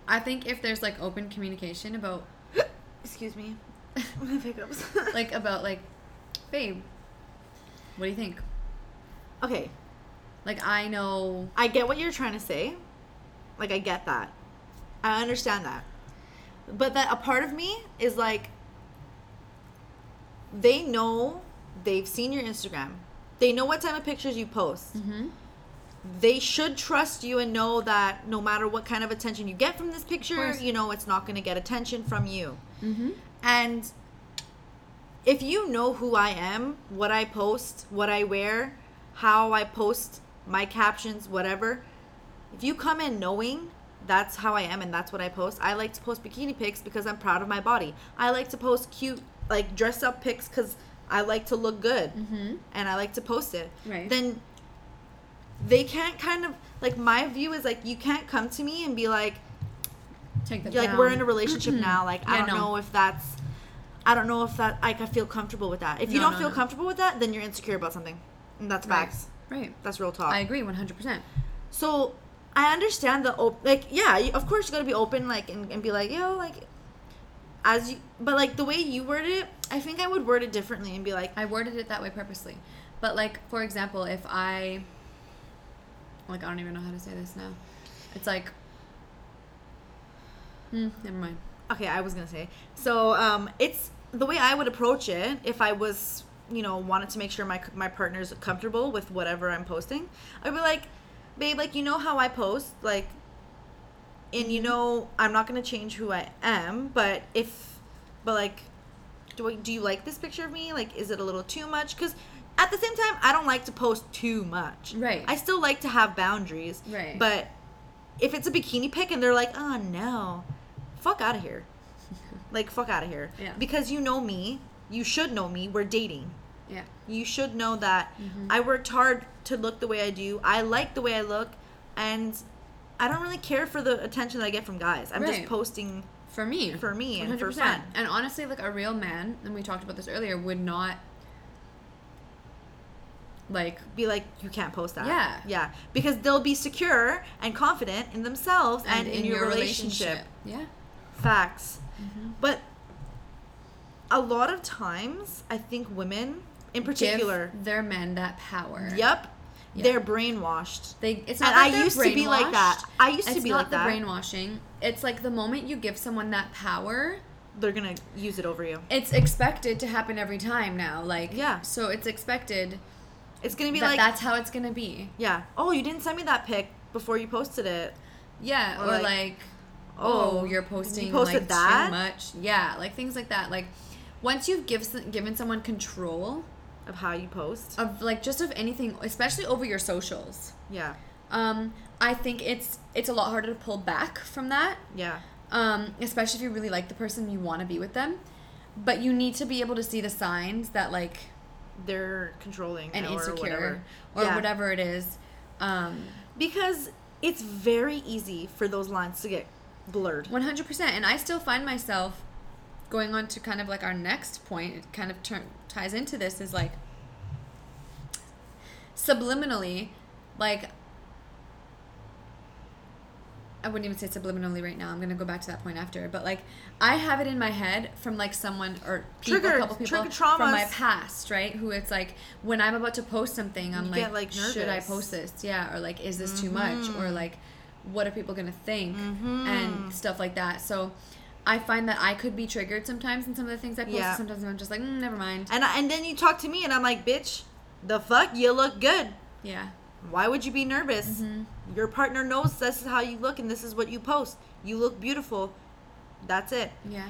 I think if there's like open communication about excuse me have hiccups like about like babe, what do you think? okay Like I know I get what you're trying to say. Like I get that. I understand that. But that a part of me is like they know they've seen your Instagram. They know what type of pictures you post. Mhm. They should trust you and know that no matter what kind of attention you get from this picture, you know it's not going to get attention from you. Mhm. And if you know who I am, what I post, what I wear, how I post my captions, whatever, if you come in knowing that's how I am and that's what I post, I like to post bikini pics because I'm proud of my body. I like to post cute, like dress up pics because I like to look good Mhm. and I like to post it. Right. Then they can't kind of, like, my view is like, you can't come to me and be like, Take that like down. we're in a relationship now like i don't no. know if that's i don't know if that like i feel comfortable with that if you No, don't no, feel comfortable with that then you're insecure about something and that's Right. facts Right. that's real talk I agree 100%. so i understand the op- like yeah you, of course you gotta be open like and, and be like yo like as you but like the way you worded it i think i would word it differently and be like I worded it that way purposely. But like for example, if I like I don't even know how to say this now. It's like hmm, never mind. okay i was gonna say so um it's the way i would approach it if i was you know wanted to make sure my my partner's comfortable with whatever i'm posting i'd be like babe like you know how i post like and you know i'm not gonna change who i am but if but like do I, do you like this picture of me like is it a little too much because at the same time i don't like to post too much Right. i still like to have boundaries Right. but if it's a bikini pic and they're like oh no fuck out of here like fuck out of here Yeah. because you know me you should know me we're dating Yeah. you should know that Mm-hmm. I worked hard to look the way I do. I like the way I look, and I don't really care for the attention that I get from guys. I'm just posting. For me. For me and for 100%. fun. And honestly, like a real man, and we talked about this earlier, would not like Be like, you can't post that. Yeah. yeah, because they'll be secure and confident in themselves and, in, your, relationship. Yeah. Facts, Mm-hmm. but a lot of times, I think women, in particular, Give their men that power. yep, Yeah. they're brainwashed. They, it's And not that I used to be like that. I used to It's be not like the that. brainwashing. It's like the moment you give someone that power, They're gonna use it over you. it's expected to happen every time now. Like Yeah. so it's expected It's gonna be that like, that's how it's gonna be. yeah. Oh, you didn't send me that pic before you posted it. Yeah, Or or, like, like, oh, oh, you're you posting posted like that? too much. Yeah, like things like that. Like once you've give, given someone control of how you post. of like just of anything, especially over your socials, Yeah. um, I think it's it's a lot harder to pull back from that. Yeah. um, especially if you really like the person you want to be with them. but you need to be able to see the signs that like They're controlling and or insecure whatever. or Yeah. whatever it is. Um, Because it's very easy for those lines to get blurred. 100%. And I still find myself going on to kind of like our next point, it kind of turn, ties into this is like subliminally, like, I wouldn't even say subliminally right now. I'm gonna go back to that point after. But like, I have it in my head from like someone or people, a couple people from my past, right? Who it's like when I'm about to post something, I'm You like, get, like, should I post this? Yeah, or like, is this too much? Mm-hmm. Or like, what are people gonna think? And stuff like that. So. I find that I could be triggered sometimes in some of the things I post. Yeah. Sometimes I'm just like, mm, never mind. And I, and then you talk to me and I'm like, bitch, the fuck, you look good. Yeah. Why would you be nervous? Mm-hmm. Your partner knows this is how you look and this is what you post. You look beautiful. That's it. Yeah.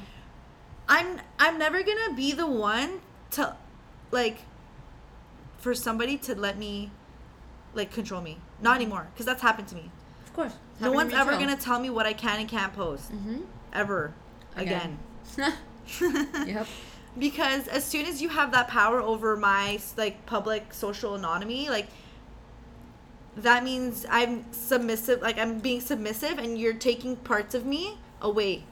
I'm I'm never gonna be the one to like for somebody to let me like control me. Not anymore, because that's happened to me. Of course. no one's ever gonna tell me what I can and can't post Mm-hmm. Ever again. yep. because as soon as you have that power over my like public social anonymity like that means i'm submissive like i'm being submissive and you're taking parts of me away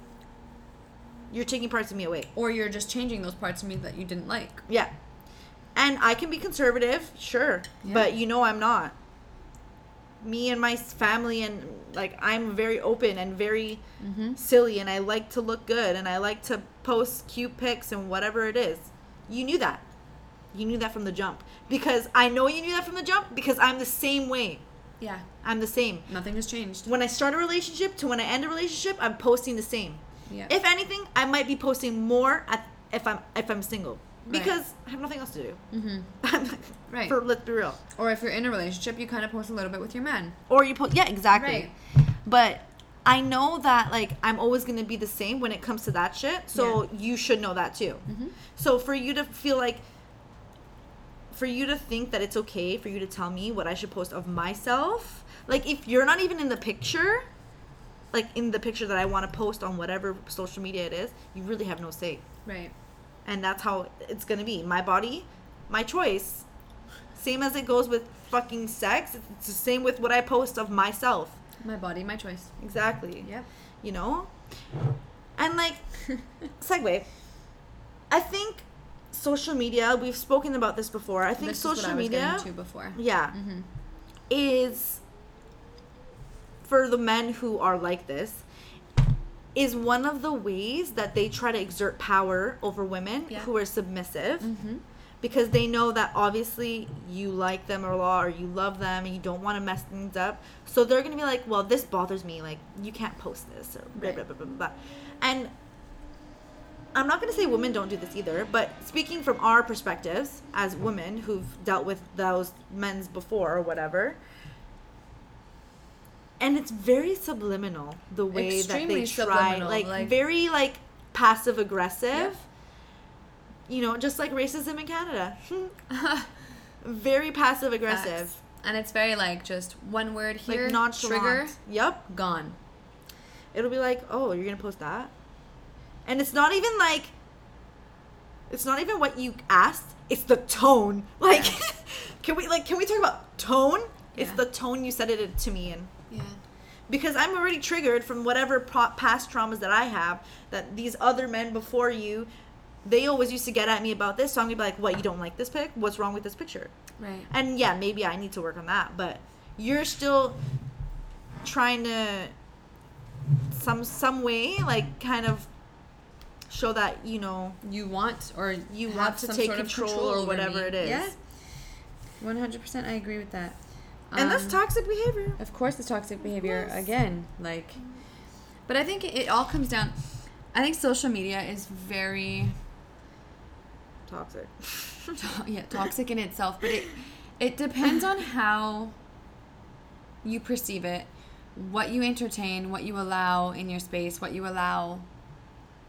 you're taking parts of me away Or you're just changing those parts of me that you didn't like. yeah and i can be conservative sure Yeah. but you know i'm not me and my family and like i'm very open and very Mm-hmm. silly and i like to look good and i like to post cute pics and whatever it is you knew that you knew that from the jump because i know you knew that from the jump because i'm the same way Yeah. i'm the same Nothing has changed. when i start a relationship to when i end a relationship i'm posting the same Yeah. if anything i might be posting more at, if i'm if i'm single Right. because i have nothing else to do mm-hmm. Right. for let's be real Or if you're in a relationship, you kind of post a little bit with your man. or you post yeah exactly Right. but i know that like i'm always going to be the same when it comes to that shit so you should know that too Mm-hmm. so for you to feel like for you to think that it's okay for you to tell me what i should post of myself like if you're not even in the picture like in the picture that i want to post on whatever social media it is you really have no say Right. And that's how it's gonna be my body my choice same as it goes with fucking sex it's the same with what i post of myself My body, my choice. exactly Yep. you know and like segue i think social media we've spoken about this before i think This social media before. yeah Mm-hmm. is for the men who are like this is one of the ways that they try to exert power over women Yeah. who are submissive Mm-hmm. because they know that obviously you like them or law or you love them and you don't want to mess things up so they're gonna be like well this bothers me like you can't post this or blah, Right. blah, blah, blah, blah. and i'm not gonna say women don't do this either but speaking from our perspectives as women who've dealt with those men's before or whatever and it's very subliminal the way that Extremely they try like, like- very like passive aggressive. You know just like racism in canada. Very passive aggressive. Facts. And it's very like just one word here, like nonchalant. trigger, yep gone. it'll be like oh you're gonna post that? And it's not even like it's not even what you asked it's the tone. Like can we like can we talk about tone? It's the tone you said it to me in Yeah. because I'm already triggered from whatever past traumas that I have that these other men before you they always used to get at me about this so I'm gonna be like what you don't like this pic what's wrong with this picture Right. and yeah maybe I need to work on that but you're still trying to some some way like kind of show that you know You want or You have want to take sort of control or whatever it is. Yeah. One hundred percent, I agree with that. And that's Um, toxic behavior Of course, it's toxic behavior again. Like, but I think it all comes down. I think social media is very toxic to- yeah toxic in itself, but it it depends on how you perceive it, what you entertain, what you allow in your space, what you allow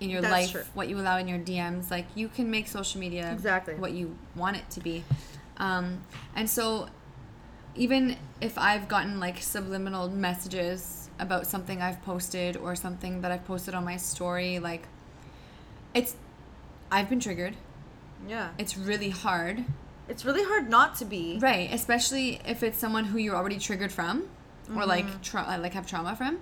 in your That's life, true. what you allow in your DMs. Like you can make social media Exactly. what you want it to be, um, and so even if I've gotten like subliminal messages about something I've posted or something that I've posted on my story, like it's I've been triggered. Yeah. It's really hard. It's really hard not to be. Right, especially if it's someone who you're already triggered from or Mm-hmm. like tra- uh, like have trauma from.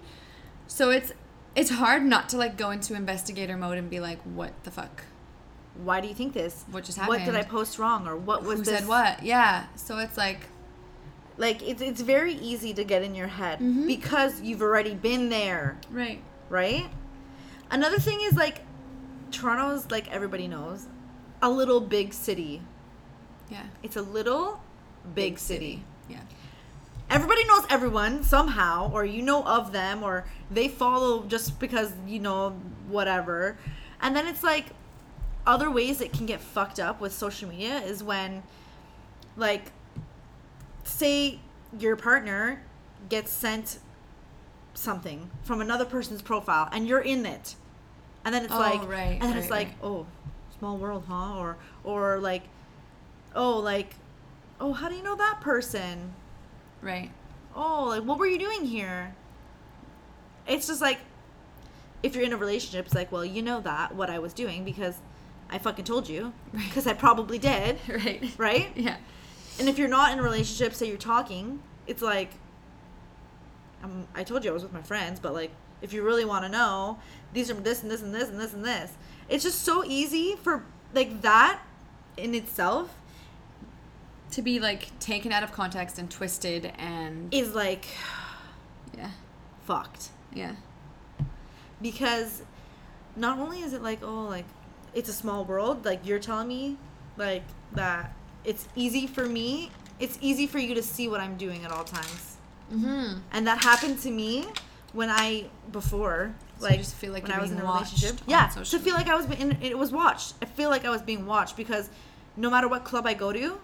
So it's it's hard not to like go into investigator mode and be like what the fuck? Why do you think this? What just happened? What did I post wrong or what was Who this? said what? Yeah. So it's like Like it's it's very easy to get in your head Mm-hmm. because you've already been there, right. right? Another thing is like Toronto's like everybody knows, a little big city. Yeah. It's a little big, city. Yeah. Everybody knows everyone somehow, or you know of them, or they follow just because you know whatever. And then it's like other ways it can get fucked up with social media is when, like, say your partner gets sent something from another person's profile and you're in it, and then it's Oh, like, right, and then it's like, right. oh, small world, huh? Or or like, oh, like, oh, how do you know that person? Right. oh, like what were you doing here? It's just like if you're in a relationship, it's like, well, you know that what I was doing because I fucking told you Right. because I probably did, Right. right? Yeah. And if you're not in a relationship, say you're talking, it's like um, I told you I was with my friends, but like if you really want to know, these are this and this and this and this and this. It's just so easy for like that in itself To be like taken out of context and twisted and is like yeah. fucked. Yeah. because not only is it like oh like it's a small world like you're telling me like that it's easy for me it's easy for you to see what i'm doing at all times Mhm. and that happened to me when i before So like feel like when i was in a relationship yeah to feel like i was in, it was watched i feel like i was being watched because no matter what club i go to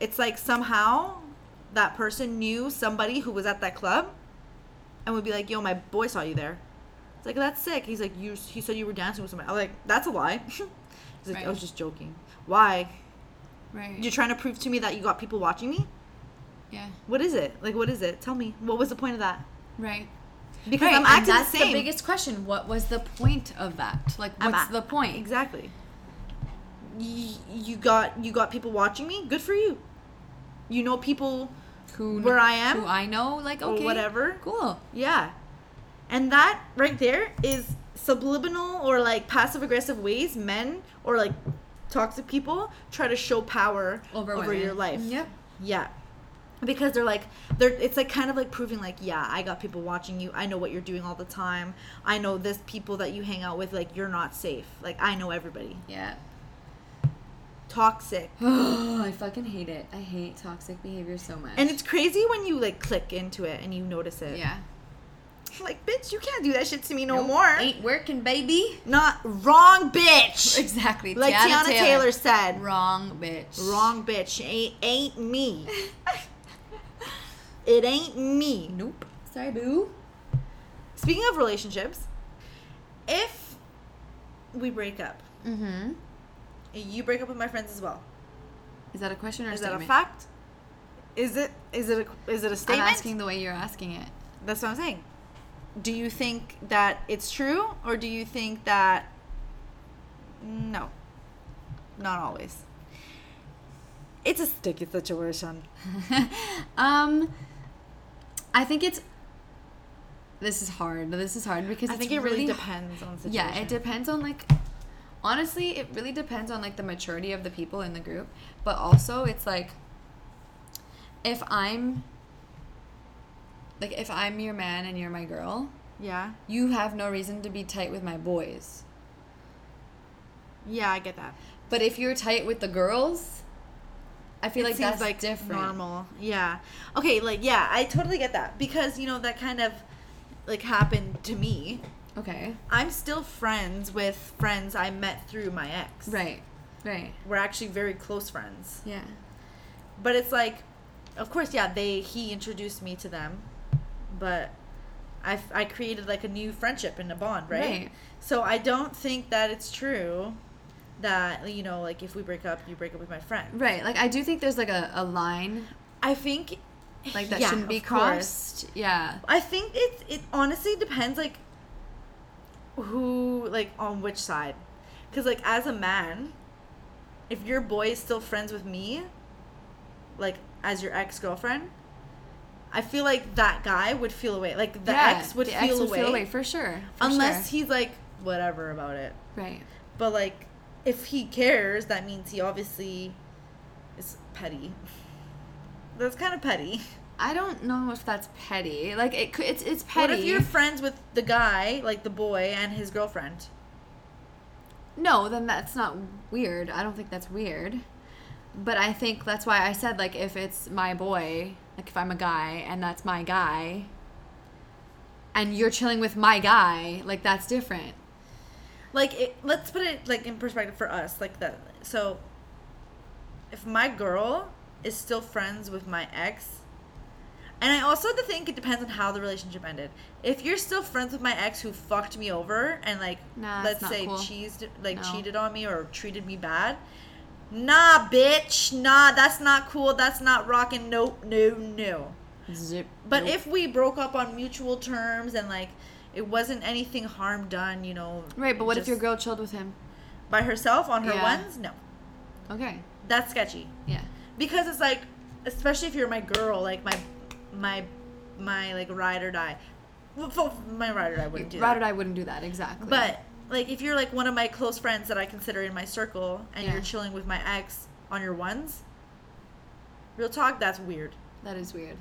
it's like somehow that person knew somebody who was at that club and would be like, "Yo, my boy saw you there." It's like that's sick. He's like, "You." He said you were dancing with somebody. I was like, "That's a lie." He's like, Right. "I was just joking." Why? Right. You're trying to prove to me that you got people watching me? yeah. What is it? Like, what is it? Tell me. What was the point of that? Right. Because right. I'm acting and that's the same. biggest question. What was the point of that? Like, what's a- the point? Exactly. Y- you got you got people watching me. Good for you. You know people Who where I am? Who I know? Like, okay, whatever. Cool. Yeah. And that right there is subliminal or like passive aggressive ways men or like toxic people try to show power Over, over, your life. Yep. Yeah. Because they're like they're it's like kind of like proving like, yeah, I got people watching you. I know what you're doing all the time. I know this people that you hang out with like you're not safe. Like I know everybody. Yeah. Toxic. Oh, I fucking hate it. I hate toxic behavior so much. And it's crazy when you like click into it and you notice it. yeah. Like, bitch, you can't do that shit to me no Nope. more. Ain't working, baby. Not wrong, bitch. Exactly. Like Teyana, Taylor. said, Wrong, bitch. wrong bitch. Ain't ain't me. it ain't me. Nope. Sorry, boo. Speaking of relationships, if we break up, Mm-hmm. you break up with my friends as well. Is that a question or Is a that a fact? Is it is it a, is it a I'm asking the way you're asking it. That's what I'm saying. Do you think that it's true, or do you think that no, not always? It's a sticky situation. um, I think it's. This is hard. This is hard because I think it really really depends on the situation. Yeah, it depends on like honestly, it really depends on like the maturity of the people in the group, but also it's like if I'm like if I'm your man and you're my girl, Yeah, you have no reason to be tight with my boys. yeah, I get that. But if you're tight with the girls, I feel It like that's like different. normal. Yeah. Okay, like yeah, I totally get that because you know that kind of like happened to me. Okay. I'm still friends with friends I met through my ex. Right. Right. We're actually very close friends. Yeah. But it's like, of course, yeah, they he introduced me to them, but I I created like a new friendship and a bond, right? Right. So I don't think that it's true that you know like if we break up, you break up with my friend. Right. Like I do think there's like a, a line I think like that yeah, shouldn't be of course. crossed. Yeah. I think it it honestly depends like who like on which side Because, like, as a man, if your boy is still friends with me, like, as your ex girlfriend, I feel like that guy would feel away. Like, the Yeah, ex would, the feel, ex would away, feel away for sure. for Unless sure. he's like, whatever about it. right. But, like, if he cares, that means he obviously is petty. That's kind of petty. I don't know if that's petty. Like it could. It's it's What petty. if you're friends with the guy, like the boy, and his girlfriend? No, then that's not weird. I don't think that's weird. But I think that's why I said like if it's my boy, like if I'm a guy and that's my guy and you're chilling with my guy, like that's different. like it, let's put it like in perspective for us like that so if my girl is still friends with my ex and i also have to think it depends on how the relationship ended if you're still friends with my ex who fucked me over and like Nah, let's say cool. cheesed like No. cheated on me or treated me bad nah bitch nah that's not cool that's not rocking nope no no Zip. but if we broke up on mutual terms and like it wasn't anything harm done you know Right, but what if your girl chilled with him? by herself on her Yeah. ones no Okay. that's sketchy Yeah. because it's like especially if you're my girl like my my my like ride or die well, my ride or die wouldn't do Ride that or die wouldn't do that exactly. but like if you're like one of my close friends that i consider in my circle and Yeah. you're chilling with my ex on your ones real talk that's weird that is weird.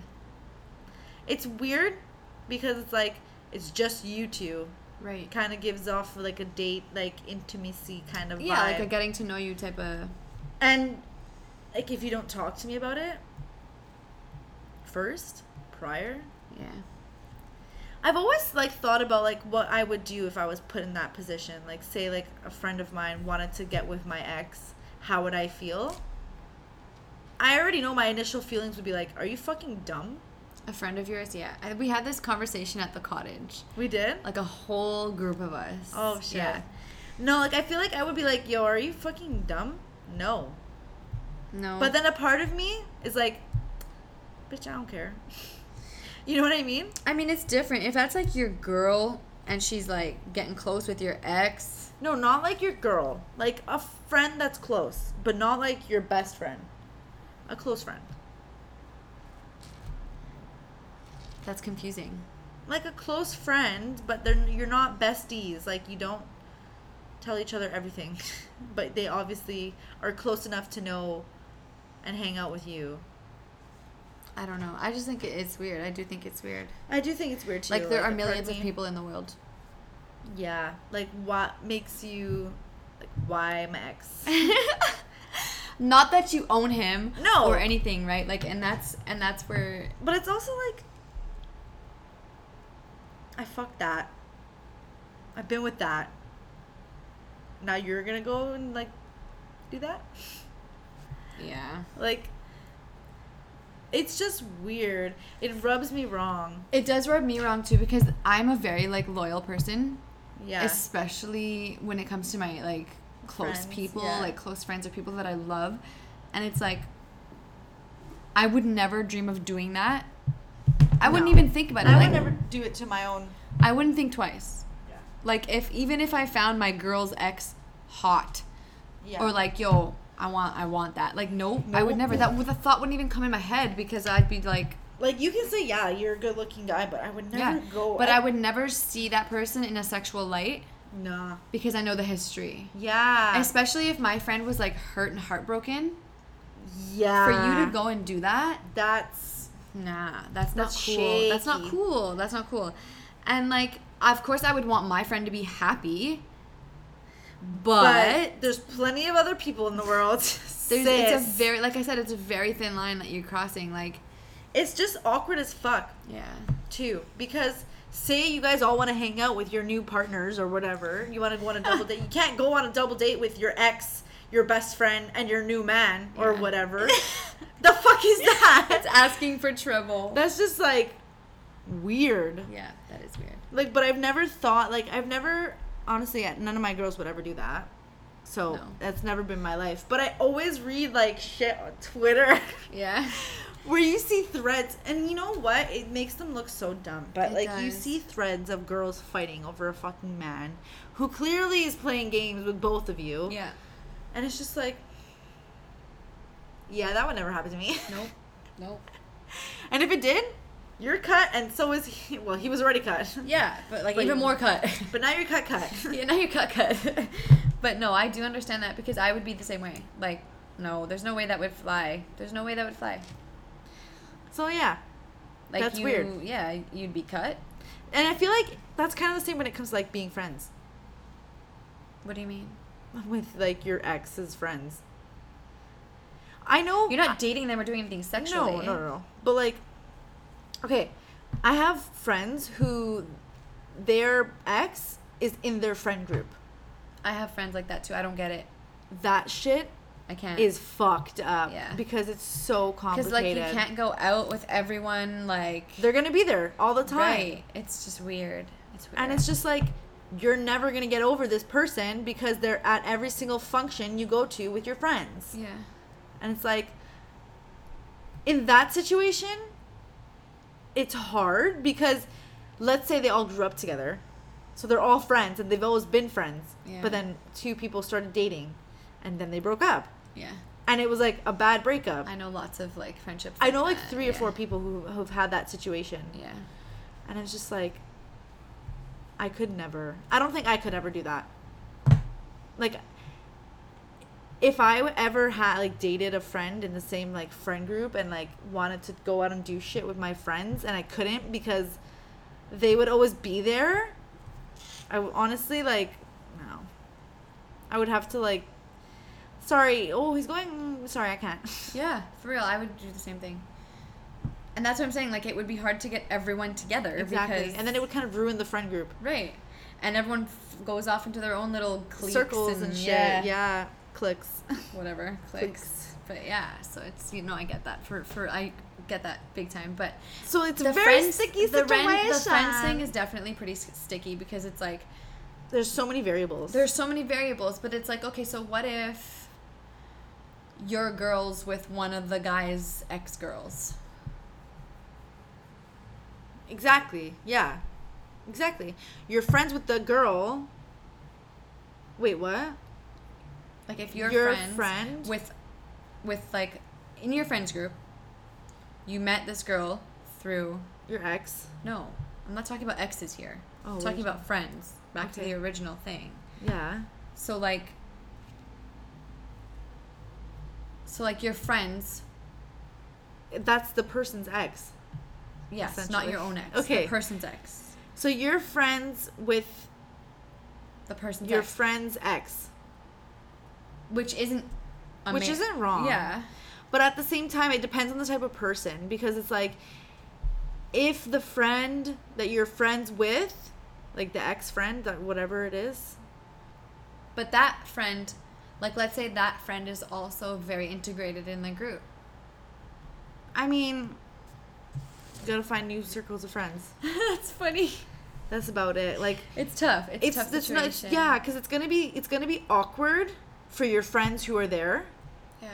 it's weird because it's like it's just you two Right. kind of gives off like a date like intimacy kind of Yeah, vibe. like a getting to know you type of. And like if you don't talk to me about it first, prior, Yeah. I've always like thought about like what I would do if I was put in that position. Like say like a friend of mine wanted to get with my ex, how would I feel? I already know my initial feelings would be like, "Are you fucking dumb?" A friend of yours, yeah. I, we had this conversation at the cottage. We did. Like a whole group of us. Oh shit. Yeah. No, like I feel like I would be like, "Yo, are you fucking dumb?" No. No. But then a part of me is like, "Bitch, I don't care." you know what I mean? I mean, it's different. If that's like your girl and she's like getting close with your ex, No, not like your girl. Like a friend that's close, but not like your best friend. A close friend. that's confusing. Like a close friend, but they're you're not besties. Like you don't tell each other everything. but they obviously are close enough to know and hang out with you. I don't know. I just think it's weird. I do think it's weird. I do think it's weird too. Like there are millions of people in the world. Yeah. Like what makes you like why my ex? Not that you own him, No. or anything, right? Like, and that's and that's where But it's also like I fucked that. I've been with that. Now you're gonna go and like do that? yeah. Like it's just weird. It rubs me wrong. It does rub me wrong too because I'm a very like loyal person, Yeah. especially when it comes to my like close Friends, people, yeah. like close friends or people that I love, and it's like I would never dream of doing that. I wouldn't even think about it. I like, would never do it to my own I wouldn't think twice. Yeah. Like if even if I found my girl's ex hot, Yeah. or like yo, I want I want that. Like nope, I would never. That the thought wouldn't even come in my head because I'd be like, like you can say, yeah, you're a good looking guy, but I would never yeah. go but I would never see that person in a sexual light Nah. because I know the history. Yeah. Especially if my friend was like hurt and heartbroken. yeah. For you to go and do that, that's nah, that's not That's cool. That's not cool. That's not cool. And like, of course, I would want my friend to be happy, but, but there's plenty of other people in the world. there's, it's a very, like I said, it's a very thin line that you're crossing. Like, it's just awkward as fuck yeah, too because say you guys all want to hang out with your new partners or whatever you want to go on a double date you can't go on a double date with your ex your best friend and your new man or Yeah. whatever the fuck is that that's asking for trouble. that's just like weird yeah, that is weird. like but i've never thought like i've never honestly none of my girls would ever do that. So No. that's never been my life. But i always read like shit on twitter. Yeah, where you see threads and you know what? It makes them look so dumb. But It like you see threads of girls fighting over a fucking man who clearly is playing games with both of you. Yeah. and it's just like yeah that would never happen to me. Nope. Nope. and if it did you're cut and so is he well he was already cut Yeah, but like But even more cut. but now you're cut cut yeah, now you're cut cut. but no, I do understand that because I would be the same way. Like, no, there's no way that would fly. There's no way that would fly. so yeah Like That's you, weird. Yeah, you'd be cut. and i feel like that's kind of the same when it comes to like being friends What do you mean? with like your ex's friends i know You're not dating them or doing anything sexually. No, no, no, no. But like, okay, I have friends who their ex is in their friend group. I have friends like that too. I don't get it. That shit I can't. is fucked up. Yeah. Because it's so complicated. because like you can't go out with everyone. Like They're gonna be there all the time. right. It's just weird. It's weird. And it's just like you're never gonna get over this person because they're at every single function you go to with your friends. yeah. And it's like, in that situation, it's hard because let's say they all grew up together. So they're all friends and they've always been friends. Yeah. But then two people started dating and then they broke up. Yeah. And it was like a bad breakup. I know lots of like friendships. I know like that, three or four people who've had that situation. Yeah. And it's just like, I could never. I don't think I could ever do that. Like, if I ever had like dated a friend in the same like friend group and like wanted to go out and do shit with my friends and I couldn't because they would always be there, I w- honestly like no. I would have to like. Sorry. Oh, he's going. mm, Sorry, I can't. Yeah, for real, I would do the same thing. And that's what I'm saying. Like, it would be hard to get everyone together Exactly. because And then it would kind of ruin the friend group. right, and everyone f- goes off into their own little cliques Circles and, and shit. Yeah, Yeah. Clicks. whatever clicks, But yeah, so it's you know I get that for for I get that big time. But So it's the very friends, sticky the, situation. ren- the friends thing is definitely pretty sticky because it's like There's so many variables. there's so many variables, but it's like okay, so what if you're girls with one of the guy's ex girls? exactly. Yeah. Exactly. You're friends with the girl. Wait, what? Like if you're Your friends friend? with with like in your friends group, you met this girl through Your ex. no, I'm not talking about exes here. Oh, I'm talking about friends. Back to the original thing. Yeah. So like so like your friends, That's the person's ex. yes, not your own ex. Okay. The person's ex. So you're friends with The person's your ex. friend's ex. Which isn't a Which isn't wrong. Yeah. But at the same time, it depends on the type of person because it's like if the friend that you're friends with, like the ex friend, that whatever it is, But that friend, like let's say that friend is also very integrated in the group. I mean, you gotta find new circles of friends. That's funny. That's about it. Like It's tough. It's, it's, tough it's not, yeah, because it's gonna be it's gonna be awkward for your friends who are there Yeah.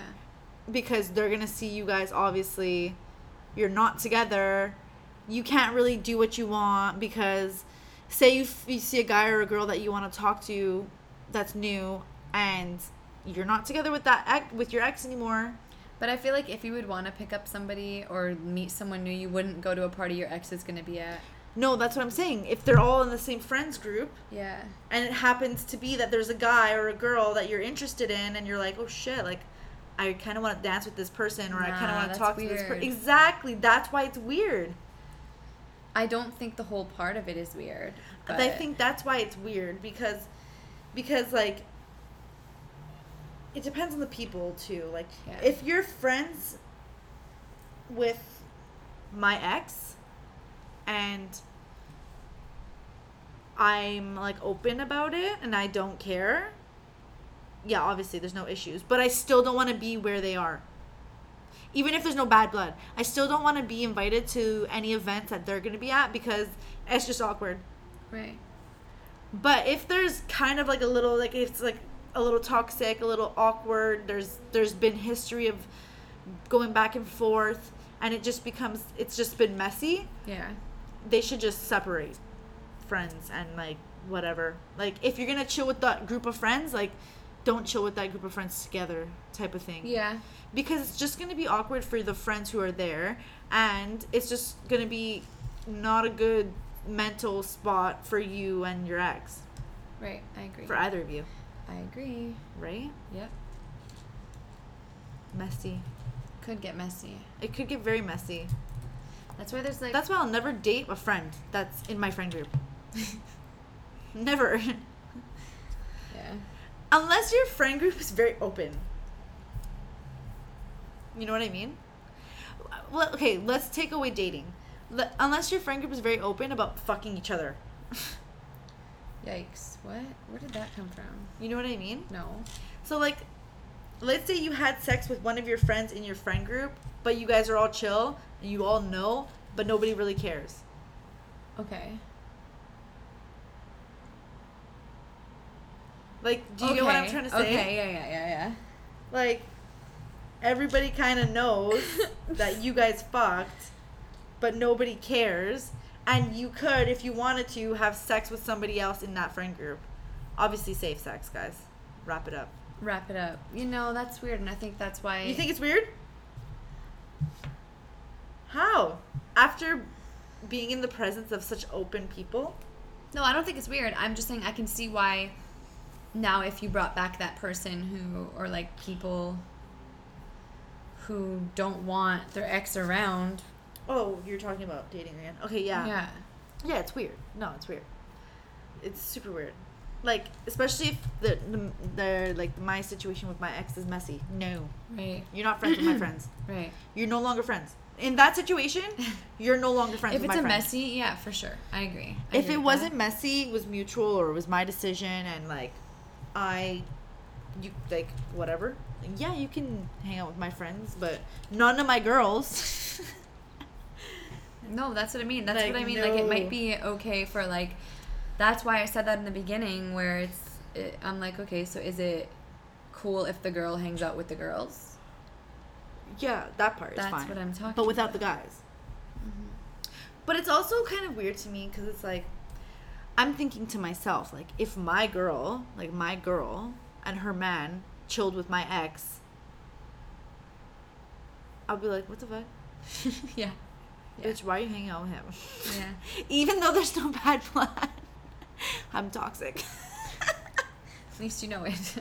because they're gonna see you guys. Obviously, you're not together. You can't really do what you want because, say you, f- you see a guy or a girl that you want to talk to, that's new, and you're not together with that ex, with your ex anymore. But I feel like if you would want to pick up somebody or meet someone new, you wouldn't go to a party your ex is going to be at. No, that's what I'm saying. If they're all in the same friends group, Yeah. and it happens to be that there's a guy or a girl that you're interested in and you're like oh shit like i kind of want to dance with this person or i kind of want to talk to this person exactly that's why it's weird I don't think the whole part of it is weird. But i think that's why it's weird because because like it depends on the people too like Yeah. if you're friends with my ex and i'm like open about it and i don't care yeah obviously there's no issues but i still don't want to be where they are even if there's no bad blood i still don't want to be invited to any events that they're going to be at because it's just awkward Right. but if there's kind of like a little like it's like a little toxic, a little awkward, there's there's been history of going back and forth and it just becomes it's just been messy, Yeah. They should just separate friends and like whatever. Like if you're gonna chill with that group of friends, like don't chill with that group of friends together, type of thing. Yeah. Because it's just gonna be awkward for the friends who are there, and it's just gonna be not a good mental spot for you and your ex, Right. I agree. for either of you, I agree. right? Yep. Messy. Could get messy. It could get very messy. That's why there's like That's why I'll never date a friend that's in my friend group. never. yeah. Unless your friend group is very open. You know what I mean? Well, okay, let's take away dating. Le- unless your friend group is very open about fucking each other. Yikes. What? Where did that come from? You know what I mean? No. So, like, let's say you had sex with one of your friends in your friend group, but you guys are all chill and you all know, but nobody really cares. Okay. Like, do you get what I'm trying to say? Okay. Yeah. Yeah. Yeah. Yeah. Like, everybody kind of knows that you guys fucked, but nobody cares. And you could, if you wanted to, have sex with somebody else in that friend group. Obviously, safe sex, guys. Wrap it up. Wrap it up. You know that's weird, and I think that's why. You think it's weird? How? After being in the presence of such open people? No, I don't think it's weird. I'm just saying I can see why. Now, if you brought back that person who, or like people who don't want their ex around, Oh, you're talking about dating again. Okay, yeah. yeah, Yeah, it's weird. No, it's weird. It's super weird. Like, especially if the, the, the like my situation with my ex is messy. No, right, you're not friends with my friends. right. You're no longer friends. In that situation, you're no longer friends If with it's a friend. messy, yeah, for sure, I agree. I if agree it wasn't that. messy, it was mutual or it was my decision and like I you like whatever. Yeah, you can hang out with my friends, but none of my girls. no, that's what I mean. That's Like, what I mean. Like it might be okay for like. That's why I said that in the beginning, where it's. It, I'm like, okay, so is it cool if the girl hangs out with the girls? yeah, that part is fine. That's what I'm talking But without about. the guys. Mm-hmm. But it's also kind of weird to me because it's like I'm thinking to myself, like if my girl, like my girl and her man chilled with my ex, I'll be like, what the fuck? yeah, Yeah. Bitch, why are you hanging out with him? yeah. Even though there's no bad blood, I'm toxic. At least you know it.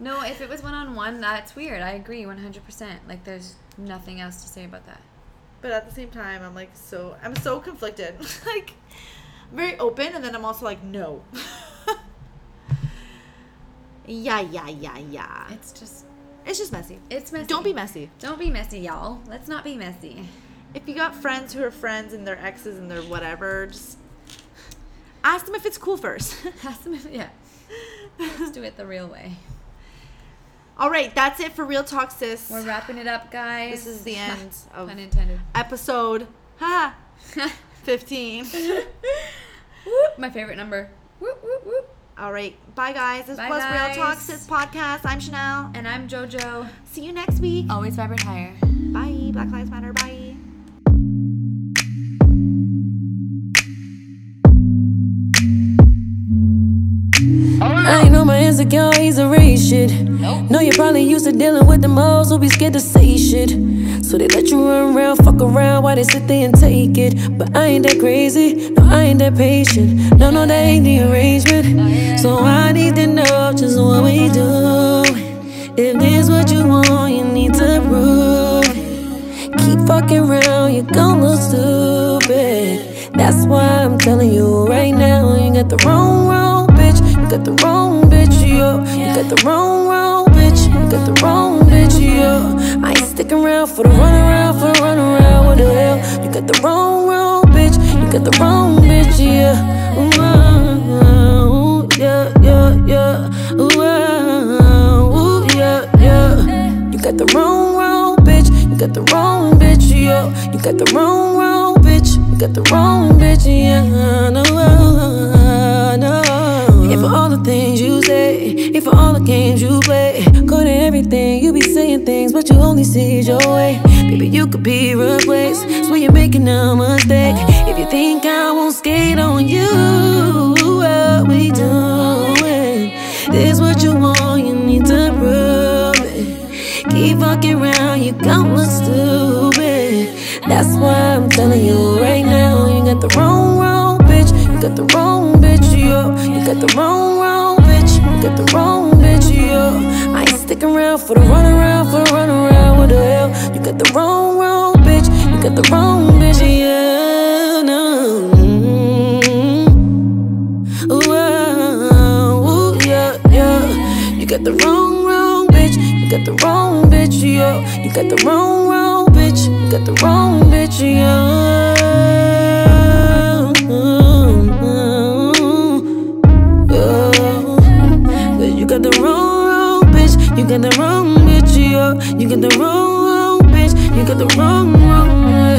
no, if it was one on one, that's weird. I agree 100%. Like, there's nothing else to say about that. but at the same time, I'm like so I'm so conflicted. like I'm very open, and then I'm also like no. yeah, yeah, yeah, yeah. It's just, It's just messy. it's messy. Don't be messy. Don't be messy, y'all. Let's not be messy. If you got friends who are friends and their exes and their whatever, just ask them if it's cool first. Has some- yeah. Let's do it the real way. All right, that's it for Real Talk Sis. We're wrapping it up, guys. This is the end of Pun intended. episode ha 15. Whoop, My favorite number. Whoop, whoop, whoop. All right, bye guys. This Bye, was Real Talk. Sis podcast. I'm Chanel. And I'm JoJo. See you next week. Always vibrate higher. Bye. Black Lives Matter. Bye. I ain't know my insecurities erase shit. Know you're probably used to dealing with them hoes who be scared to say shit. So they let you run around, fuck around while they sit there and take it. But I ain't that crazy, no, I ain't that patient. No, no, that ain't the arrangement. So I need to know just what we do. If this what you want, you need to prove. Keep fucking around, you're gonna look stupid. That's why I'm telling you right now, you got the wrong Sticking around for the run around, for the run around. What the hell? You got the wrong, wrong bitch. You got the wrong bitch, yeah. Ooh, ah, yeah, yeah, yeah. Ooh, ah, yeah, yeah. You got the wrong, wrong bitch. You got the wrong bitch, yo. You got the wrong, wrong bitch. You got the wrong bitch, yeah. No. For all the things you say, and for all the games you play, according to everything you be saying things, but you only see your way. Baby, you could be replaced. So you're making a mistake. If you think I won't skate on you, what we doing? This what you want, you need to prove it. Keep fucking around, you gon' look stupid. That's why I'm telling you right now, you got the wrong, wrong bitch. You got the got the wrong, wrong bitch. Got the wrong bitch, yo. I ain't sticking around for the run around, for the run around. What the hell? You got the wrong, wrong bitch. You got the wrong bitch, yeah. No. Ooh, ah, yeah, yeah. You got the wrong, wrong bitch. You got the wrong bitch, yo. You got the wrong, wrong bitch. You got the wrong bitch, yo. Yeah. Got the wrong, wrong bitch. You got the wrong, wrong. Whoa,